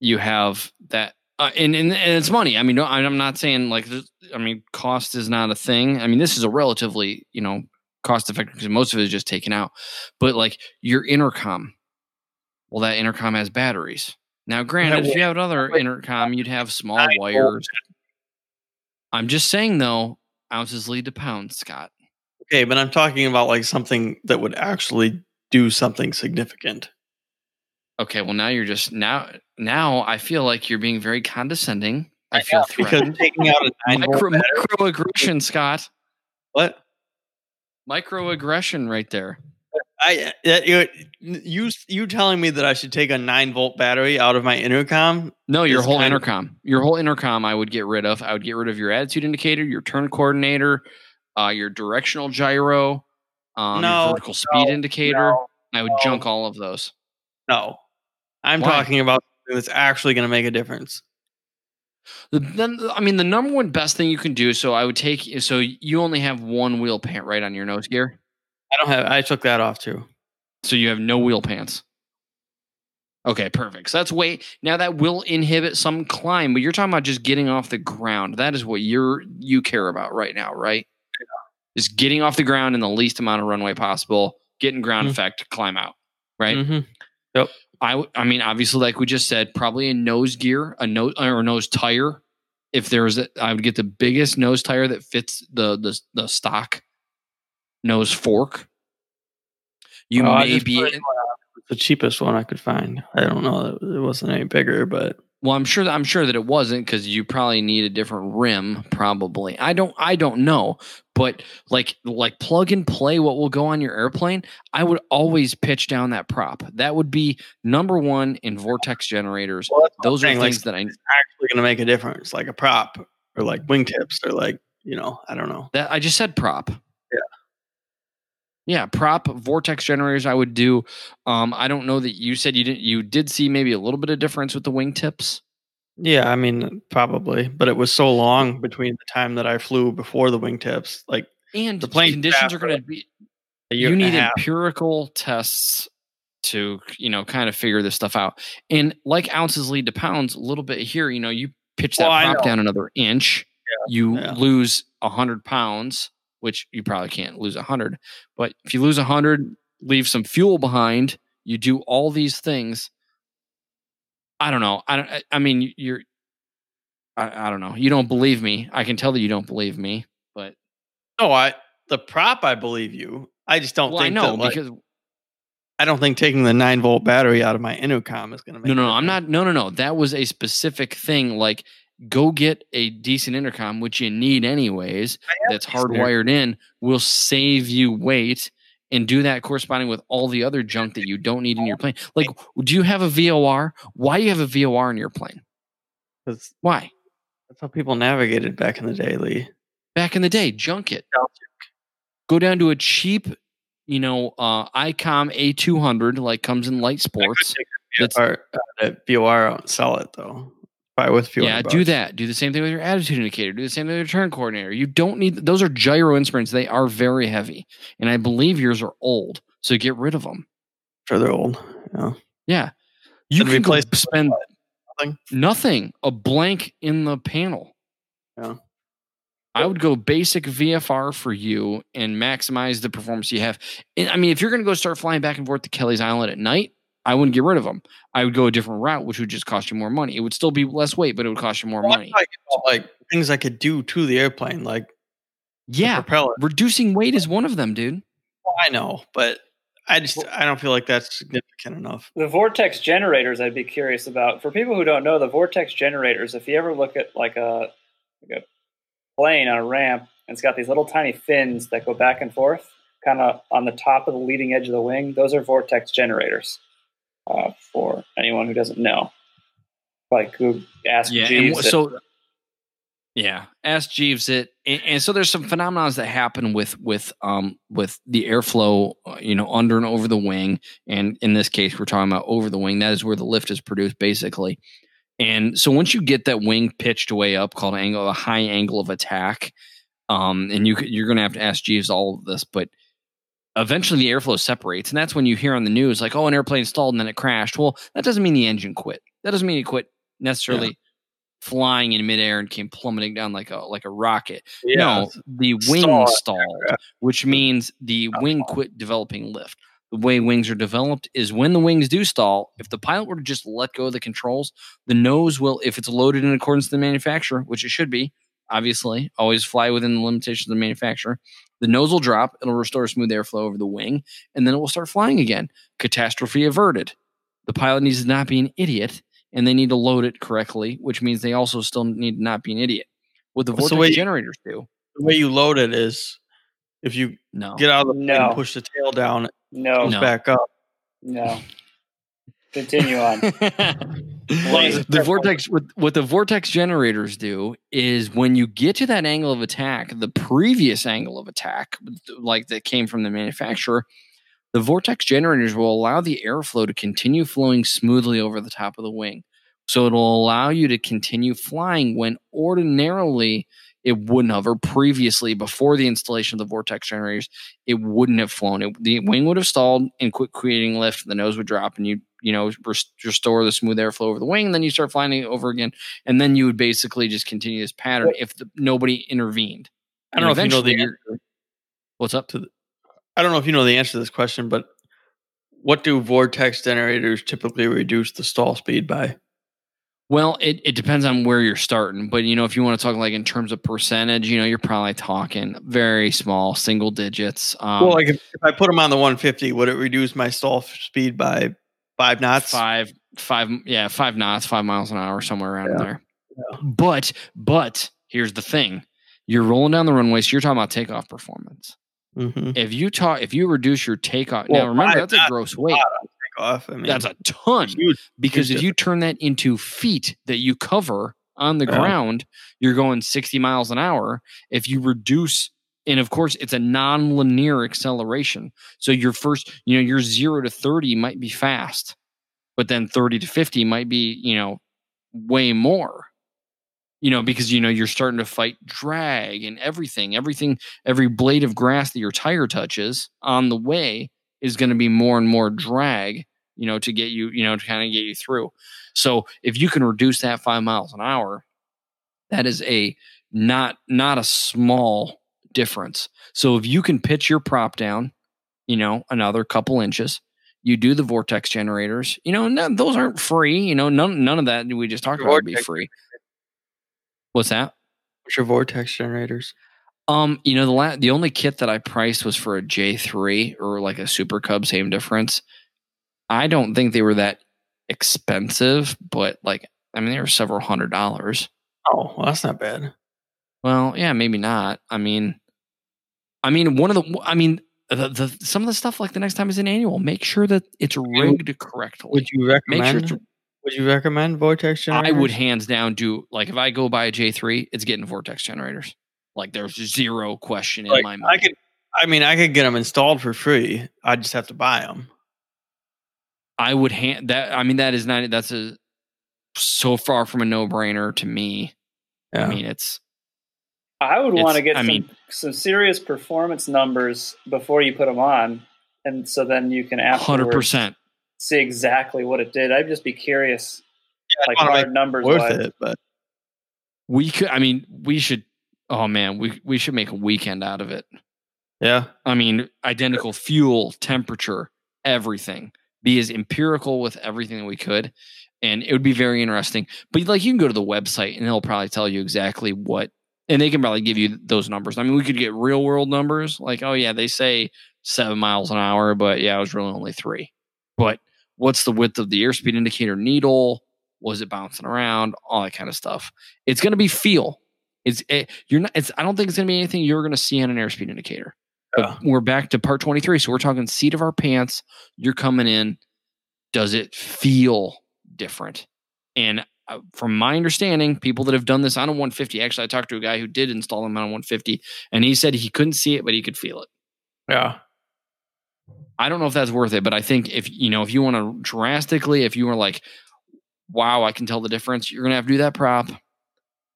you have that, uh, and, and and it's money. I mean, no, I'm not saying like, I mean, cost is not a thing. I mean, this is a relatively, you know, cost effective because most of it is just taken out. But like your intercom, well, that intercom has batteries. Now, granted, if you had another intercom, you'd have small wires. I'm just saying, though, ounces lead to pounds, Scott. Okay, but I'm talking about like something that would actually do something significant. Okay, well now you're just now now I feel like you're being very condescending. I I feel know, because taking out a Micro, microaggression, Scott. what? Microaggression right there. I that you you you telling me that I should take a nine volt battery out of my intercom? No, your whole kind of- intercom. Your whole intercom I would get rid of. I would get rid of your attitude indicator, your turn coordinator, uh, your directional gyro, um, No, your vertical speed no, indicator. No, I would junk all of those. no. I'm Why? talking about something that's actually going to make a difference. The, then I mean the number one best thing you can do. So I would take. So you only have one wheel pant right on your nose gear. I don't have. I took that off too. So you have no wheel pants. Okay, perfect. So that's weight. Now that will inhibit some climb, but you're talking about just getting off the ground. That is what you're you care about right now, right? Just getting off the ground in the least amount of runway possible, getting ground Mhm. effect, climb out. Right. Mhm. I mean, obviously, like we just said, probably a nose gear, a nose or a nose tire, if there was, a, I would get the biggest nose tire that fits the the, the stock nose fork. You Oh, may be. the cheapest one I could find. I don't know. It wasn't any bigger, but Well, I'm sure. I'm sure that it wasn't because you probably need a different rim. Probably. I don't. I don't know. But like like plug and play what will go on your airplane. I would always pitch down that prop. That would be number one in vortex generators. Well, that's what I'm Those are saying, like, things that I actually going to make a difference, like a prop or like wingtips or like you know, I don't know. that I just said prop. Yeah. Yeah, prop vortex generators. I would do. Um, I don't know that you said you didn't. You did see maybe a little bit of difference with the wingtips. Yeah, I mean, probably, but it was so long between the time that I flew before the wingtips, like And The plane conditions are going to be you need empirical tests to you know kind of figure this stuff out and like ounces lead to pounds a little bit here you know you pitch that Well, prop down another inch you yeah. lose a hundred pounds which you probably can't lose a hundred but if you lose a hundred leave some fuel behind you do all these things i don't know i don't I- mean you're I, I don't know you don't believe me i can tell that you don't believe me but No, I the prop I believe you. I just don't well i know that, like, because I don't think taking the nine volt battery out of my intercom is going to make. No, no, no. I'm not. No, no, no. That was a specific thing. Like, go get a decent intercom, which you need anyways. That's hardwired in. Will save you weight and do that corresponding with all the other junk that you don't need in your plane. Like, do you have a VOR? Why do you have a VOR in your plane? 'Cause Why? That's how people navigated back in the day, Lee. Back in the day, junk it. Go down to a cheap, you know, uh, ICOM A200, like comes in light sports. That's- Or uh, VOR sell it though. With fuel. Yeah, do that. Do the same thing with your attitude indicator. Do the same thing with your turn coordinator. You don't need those are gyro instruments. They are very heavy, and I believe yours are old. So get rid of them. Sure, they're old. Yeah. Yeah, you Then can go replace them spend? Nothing? nothing. A blank in the panel. Yeah. I would go basic VFR for you and maximize the performance you have. And, I mean, if you're going to go start flying back and forth to Kelleys Island at night, I wouldn't get rid of them. I would go a different route, which would just cost you more money. It would still be less weight, but it would cost you more Well, money. talking about, like things I could do to the airplane, like the Yeah, propeller. reducing weight is one of them, dude. I know, but I just I don't feel like that's significant enough. The vortex generators, I'd be curious about. For people who don't know, the vortex generators, if you ever look at like a, like a plane on a ramp, and it's got these little tiny fins that go back and forth, kind of on the top of the leading edge of the wing, those are vortex generators. Uh, for anyone who doesn't know, like who ask Yeah, Jeeves. it. so yeah, ask Jeeves it, and, and so there's some phenomena that happen with with um with the airflow, uh, you know, under and over the wing, and in this case, we're talking about over the wing. That is where the lift is produced, basically. And so once you get that wing pitched way up, called angle a high angle of attack, um, and you you're going to have to ask Jeeves all of this, but eventually the airflow separates, and that's when you hear on the news like, "Oh, an airplane stalled and then it crashed." Well, that doesn't mean the engine quit. That doesn't mean it quit necessarily flying in midair and came plummeting down like a like a rocket. no, the wing Stall. stalled, which means the wing quit developing lift. The way wings are developed is when the wings do stall, if the pilot were to just let go of the controls, the nose will, if it's loaded in accordance to the manufacturer, which it should be, obviously, always fly within the limitations of the manufacturer, the nose will drop, it'll restore smooth airflow over the wing, and then it will start flying again. Catastrophe averted. The pilot needs to not be an idiot, and they need to load it correctly, which means they also still need to not be an idiot. What the What's the vortex way- generators do. the way you load it is if you No. get out of the plane No. and push the tail down, it no, goes No. back up. no. Continue on. The vortex what, what the vortex generators do is when you get to that angle of attack the previous angle of attack like that came from the manufacturer the vortex generators will allow the airflow to continue flowing smoothly over the top of the wing. So it'll allow you to continue flying when ordinarily it wouldn't have or previously before the installation of the vortex generators it wouldn't have flown. It, the wing would have stalled and quit creating lift the nose would drop and you you know rest- restore the smooth airflow over the wing and then you start flying it over again and then you would basically just continue this pattern if the, nobody intervened I don't know if you know the answer. what's up I don't know if you know the answer to this question, but what do vortex generators typically reduce the stall speed by? Well, it, it depends on where you're starting, but you know, if you want to talk like in terms of percentage, you know, you're probably talking very small, single digits. Um, well, like if, if I put them on the 150, would it reduce my stall speed by five knots? five, five, yeah, five knots, five miles an hour, somewhere around Yeah. there. Yeah. But, but here's the thing: you're rolling down the runway, so you're talking about takeoff performance. Mm-hmm. If you talk, if you reduce your takeoff, Well, now remember that's a gross weight. Takeoff, I mean, That's a ton. huge. because huge if you turn that into feet that you cover on the Yeah. ground, you're going 60 miles an hour. If you reduce, and of course, it's a non-linear acceleration. So your first, you know, your zero to 30 might be fast, but then 30 to 50 might be, you know, way more. You know, because you know you're starting to fight drag and everything. Everything, every blade of grass that your tire touches on the way is going to be more and more drag you know, to get you, you know, to kind of get you through. So if you can reduce that five miles an hour, that is a not not a small difference. So if you can pitch your prop down, you know, another couple inches, you do the vortex generators, you know, none, those aren't free. You know, none none of that we just talked about would be free. What's that? What's your vortex generators? Um, you know, the la- the only kit that I priced was for a J3 or like a Super Cub, same difference. I don't think they were that expensive, but like, I mean, they were several hundred dollars. Oh, well, that's not bad. Well, yeah, maybe not. I mean, I mean, one of the, I mean, the, the some of the stuff like the next time is an annual, make sure that it's rigged correctly. Would you sure recommend? it's would you recommend vortex generators? I would hands down do like if I go buy a J3, it's getting vortex generators. Like there's zero question in Like, my I mind. could. I mean, I could get them installed for free. I just have to buy them. I would hand that. I mean, that is not. That's a so far from a no brainer to me. Yeah. I mean, it's I would want to get I some, mean- some serious performance numbers before you put them on, and so then you can hundred percent see exactly what it did. I'd just be curious, Yeah, like I hard numbers it worth wise. it, but We could. I mean, we should. Oh man, we we should make a weekend out of it. yeah, I mean, identical fuel, temperature, everything. Be as empirical with everything that we could, and it would be very interesting. But like, you can go to the website, and they'll probably tell you exactly what, and they can probably give you those numbers. I mean, we could get real world numbers, like, oh yeah, they say seven miles an hour, but yeah, it was really only three. But what's the width of the airspeed indicator needle? Was it bouncing around? All that kind of stuff. It's going to be feel. It's it, you're not. It's. I don't think it's going to be anything you're going to see on an airspeed indicator. Yeah. we're back to part 23. So we're talking seat of our pants. You're coming in. Does it feel different? And Uh, from my understanding, people that have done this on a 150, actually, I talked to a guy who did install them on a 150, and he said he couldn't see it, but he could feel it. yeah. I don't know if that's worth it, but I think if you know, if you want to drastically, if you were like, wow, I can tell the difference, you're gonna have to do that prop.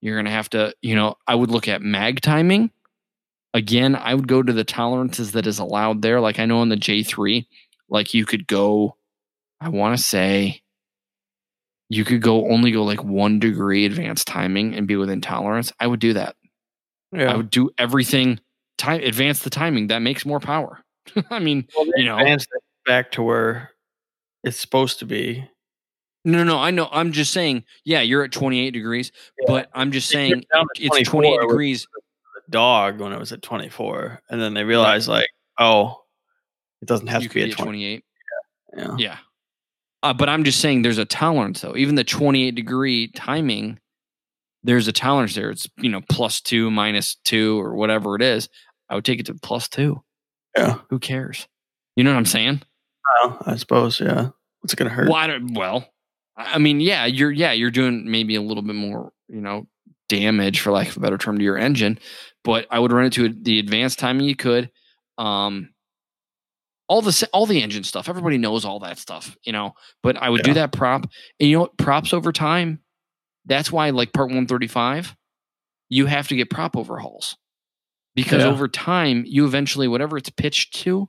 You're gonna have to, you know, I would look at mag timing. Again, I would go to the tolerances that is allowed there. Like I know on the J3, like you could go, I want to say you could go only go like one degree advanced timing and be within tolerance. I would do that. Yeah. I would do everything time advance the timing. That makes more power. I mean, Well, you know, back to where it's supposed to be. No, no. I know. I'm just saying. Yeah, you're at 28 degrees, but I'm just saying it's 24 28 degrees. The dog when it was at 24, and then they realized like, oh, it doesn't have You to be at 20. 28. Yeah. Yeah. Uh, but I'm just saying there's a tolerance though. Even the 28 degree timing, there's a tolerance there. It's you know plus two, minus two, or whatever it is. I would take it to plus two. Yeah. Who cares? You know what I'm saying? Well, I suppose. Yeah. What's it gonna hurt? Well, I don't, well, I I mean, yeah, you're yeah, you're doing maybe a little bit more, you know, damage for lack of a better term to your engine, but I would run it to the advanced timing you could. Um, all the all the engine stuff, everybody knows all that stuff, you know. But I would do that prop, and you know what? Props over time. That's why, like part one thirty five, you have to get prop overhauls because Yeah. over time, you eventually whatever it's pitched to,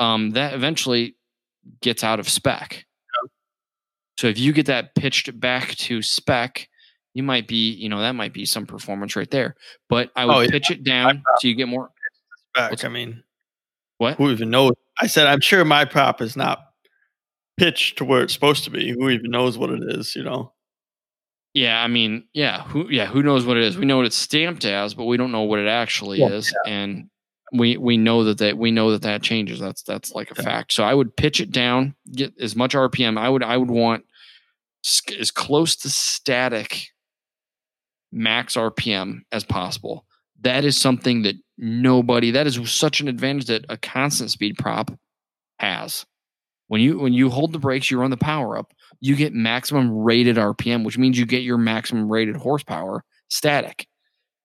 um, that eventually gets out of spec. So if you get that pitched back to spec, you might be, you know, that might be some performance right there. But I would Oh, yeah. pitch it down so you get more. what's- I mean, What? who even knows? I said I'm sure my prop is not pitched to where it's supposed to be. Who even knows what it is? You know. Yeah, I mean, yeah, who yeah, who knows what it is? We know what it's stamped as, but we don't know what it actually Yeah. is. And we we know that that we know that that changes. That's that's like a Yeah. fact. So I would pitch it down, get as much RPM. I would I would want as close to static max RPM as possible. That is something that nobody that is such an advantage that a constant speed prop has. When you when you hold the brakes, you run the power up, you get maximum rated RPM, which means you get your maximum rated horsepower static.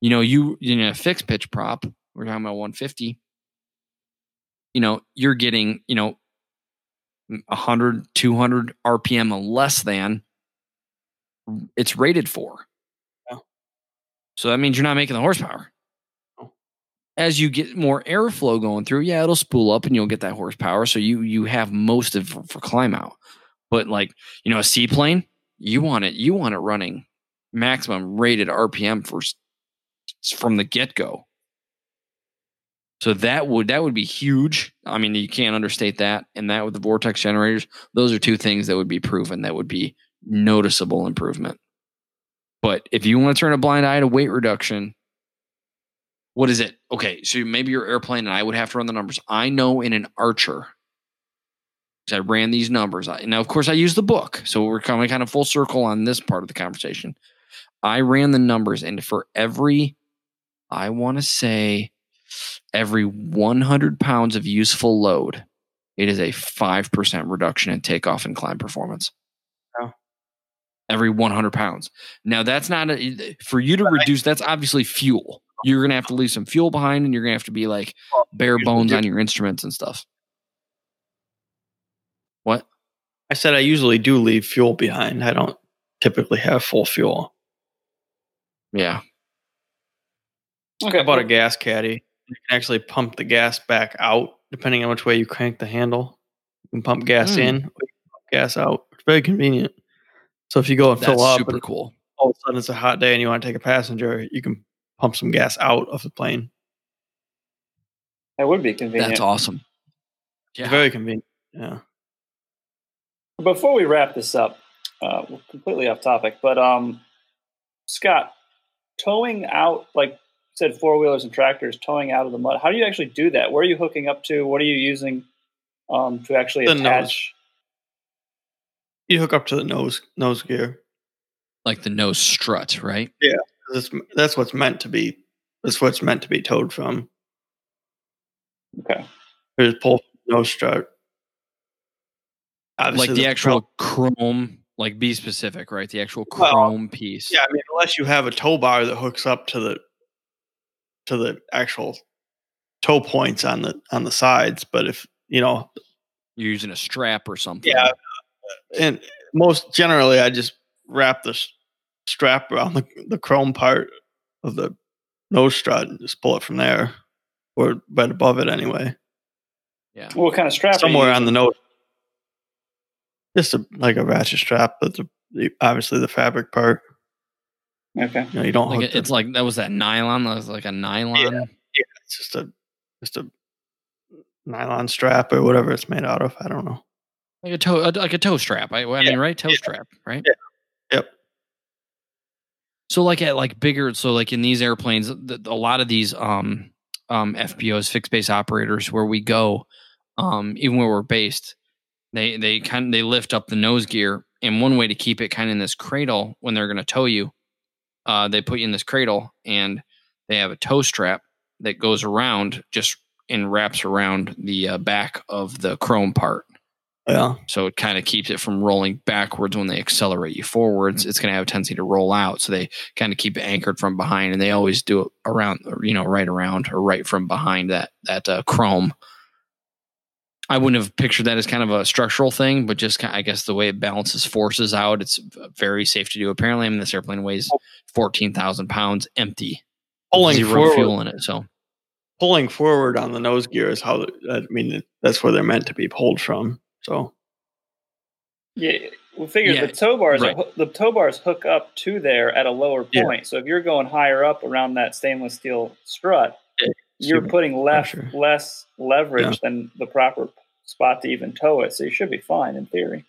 You know, you in a fixed pitch prop, we're talking about 150. You know, you're getting, you know, 100, 200 RPM less than it's rated for. Yeah. So that means you're not making the horsepower. As you get more airflow going through, yeah, it'll spool up and you'll get that horsepower. So you you have most of for, for climb out. But like, you know, a seaplane, you want it, you want it running maximum rated RPM for from the get go. So that would that would be huge. I mean, you can't understate that. And that with the vortex generators, those are two things that would be proven that would be noticeable improvement. But if you want to turn a blind eye to weight reduction, what is it? Okay, so maybe your airplane, and I would have to run the numbers. I know in an Archer, I ran these numbers. I, now, of course, I use the book, so we're coming kind of full circle on this part of the conversation. I ran the numbers, and for every, I want to say, every 100 pounds of useful load, it is a 5% reduction in takeoff and climb performance. Every 100 pounds. Now, that's not a, for you to reduce, that's obviously fuel. You're going to have to leave some fuel behind, and you're going to have to be like bare bones on your instruments and stuff. What? I said I usually do leave fuel behind. I don't typically have full fuel. Yeah. Okay. I bought a gas caddy. You can actually pump the gas back out depending on which way you crank the handle. You can pump gas Hmm. in, or you can pump gas out. It's very convenient. So if you go and That's fill up super cool. all of a sudden it's a hot day and you want to take a passenger, you can pump some gas out of the plane. That would be convenient. That's awesome. Yeah. very convenient. Yeah. Before we wrap this up, uh, we're completely off topic, but um, Scott, towing out, like you said, four wheelers and tractors towing out of the mud. How do you actually do that? Where are you hooking up to? What are you using um, to actually The nose. attach? You hook up to the nose nose gear. like the nose strut, right? That's that's what's meant to be. That's what's meant to be towed from. Okay. There's pull no the strut. Obviously, like the the actual chrome, like be specific, right? The actual Well, chrome piece. Yeah, I mean, unless you have a tow bar that hooks up to the to the actual tow points on the on the sides, but if you know, You're using a strap or something. yeah, and most generally, I just wrap the s- strap around the the chrome part of the nose strut and just pull it from there, or right above it anyway, Yeah. What kind of strap? somewhere on the nose. Just a, like a ratchet strap, but the, the obviously the fabric part. Okay. You know, you don't Like it- the- it's like that was that nylon. That was like a nylon. Yeah, it's just a just a nylon strap or whatever it's made out of. I don't know. Like a toe like a toe strap. I, I Yeah, mean, right? Toe yeah. strap, right? Yeah. Yep. So like at like bigger so like in these airplanes, the, a lot of these um um FBOs, fixed base operators where we go, um, even where we're based, they they kind of they lift up the nose gear. And one way to keep it kind of in this cradle when they're gonna tow you, uh, they put you in this cradle and they have a tow strap that goes around just and wraps around the uh, back of the chrome part. Yeah. So it kind of keeps it from rolling backwards when they accelerate you forwards. It's going to have a tendency to roll out. So they kind of keep it anchored from behind, and they always do it around, you know, right around or right from behind that that uh, chrome. I wouldn't have pictured that as kind of a structural thing, but just kind I guess the way it balances forces out, it's very safe to do. Apparently, I mean, this airplane weighs fourteen thousand pounds empty, Pulling zero forward, fuel in it. So pulling forward on the nose gear is how. I mean, that's where they're meant to be pulled from. So Yeah, we figured Yeah, the tow bars right. are, the tow bars hook up to there at a lower Yeah. point. So if you're going higher up around that stainless steel strut, Yeah, you're putting less pressure. less leverage Yeah. than the proper spot to even tow it. So you should be fine in theory.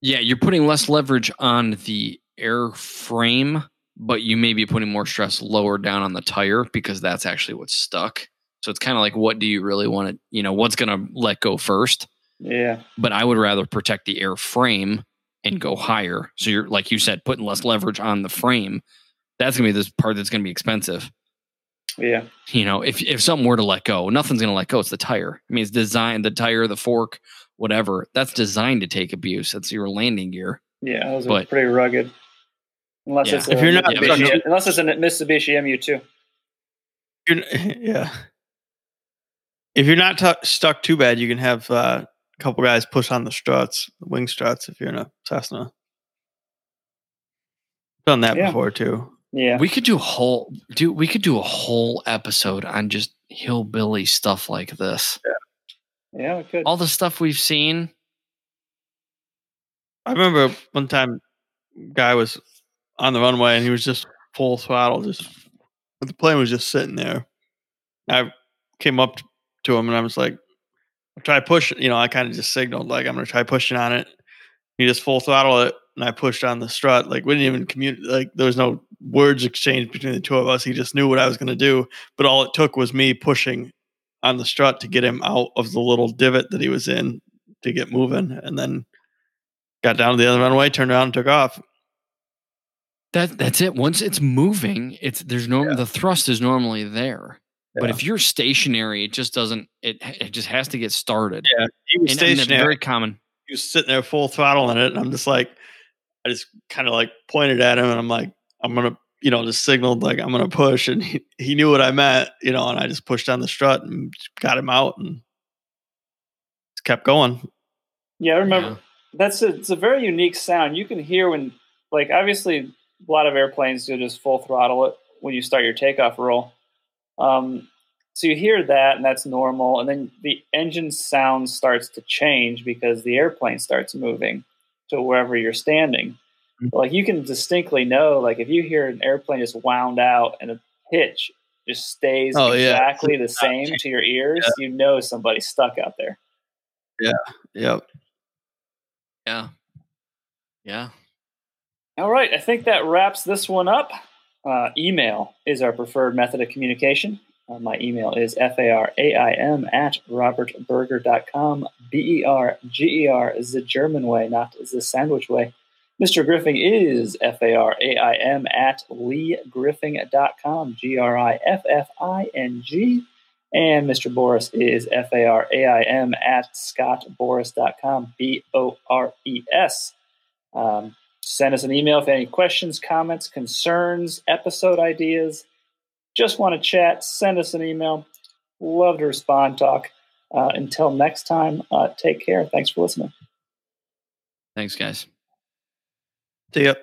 Yeah, you're putting less leverage on the airframe, but you may be putting more stress lower down on the tire because that's actually what's stuck. So it's kind of like, what do you really want to, you know, what's going to let go first? Yeah. But I would rather protect the airframe and go higher. So you're, like you said, putting less leverage on the frame. That's going to be this part that's going to be expensive. Yeah. You know, if, if something were to let go, nothing's going to let go. It's the tire. I mean, it's designed, the tire, the fork, whatever. That's designed to take abuse. That's your landing gear. Yeah. Those are But- pretty rugged. Unless Yeah. it's If you're not- Mitsubishi- unless it's a Mitsubishi MU2. You're, yeah. If you're not tu stuck too bad, you can have uh, a couple guys push on the struts, the wing struts, if you're in a Cessna. Done that Yeah. before too. Yeah. We could do a whole do we could do a whole episode on just hillbilly stuff like this. yeah, we could. All the stuff we've seen. I remember one time, guy was on the runway and he was just full throttle, just the plane was just sitting there. I came up to him and I was like, "Try push." You know, I kind of just signaled like I'm to try pushing on it. He just full throttle it, and I pushed on the strut. Like we didn't even communicate. Like there was no words exchanged between the two of us. He just knew what I was to do. But all it took was me pushing on the strut to get him out of the little divot that he was in to get moving, and then got down to the other runway, turned around, and took off. That that's it. Once it's moving, it's there's no the thrust is normally there. But if you're stationary, it just doesn't it it just has to get started. Yeah, he was And, and stationary. very common. he was sitting there full throttle in it, and I'm just like, I just kind of like pointed at him, and I'm like, I'm gonna, you know, just signaled like I'm gonna push, and he, he knew what I meant, you know, and I just pushed on the strut and got him out, and just kept going. Yeah, I remember Yeah. that's a, it's a very unique sound. You can hear when, like, obviously, a lot of airplanes do just full throttle it when you start your takeoff roll. Um, so you hear that, and that's normal. And then the engine sound starts to change because the airplane starts moving to wherever you're standing. Mhm. Like you can distinctly know, like if you hear an airplane just wound out and a pitch just stays Oh, yeah. exactly the same to your ears, you know somebody's stuck out there. Yeah. Yep. Yeah. Yeah. All right, I think that wraps this one up. Uh, email is our preferred method of communication. Uh, my email is f-a-r-a-i-m at robertberger.com, B-E-R-G-E-R is the German way, not the sandwich way. Mr. Griffing is f-a-r-a-i-m at leegriffing.com, G-R-I-F-F-I-N-G. And Mr. Bores is f-a-r-a-i-m at scottbores.com, B-O-R-E-S. Um, send us an email if any questions, comments, concerns, episode ideas. Just want to chat, send us an email. Love to respond, talk. Uh, until next time, uh, take care. Thanks for listening. Thanks, guys. See ya.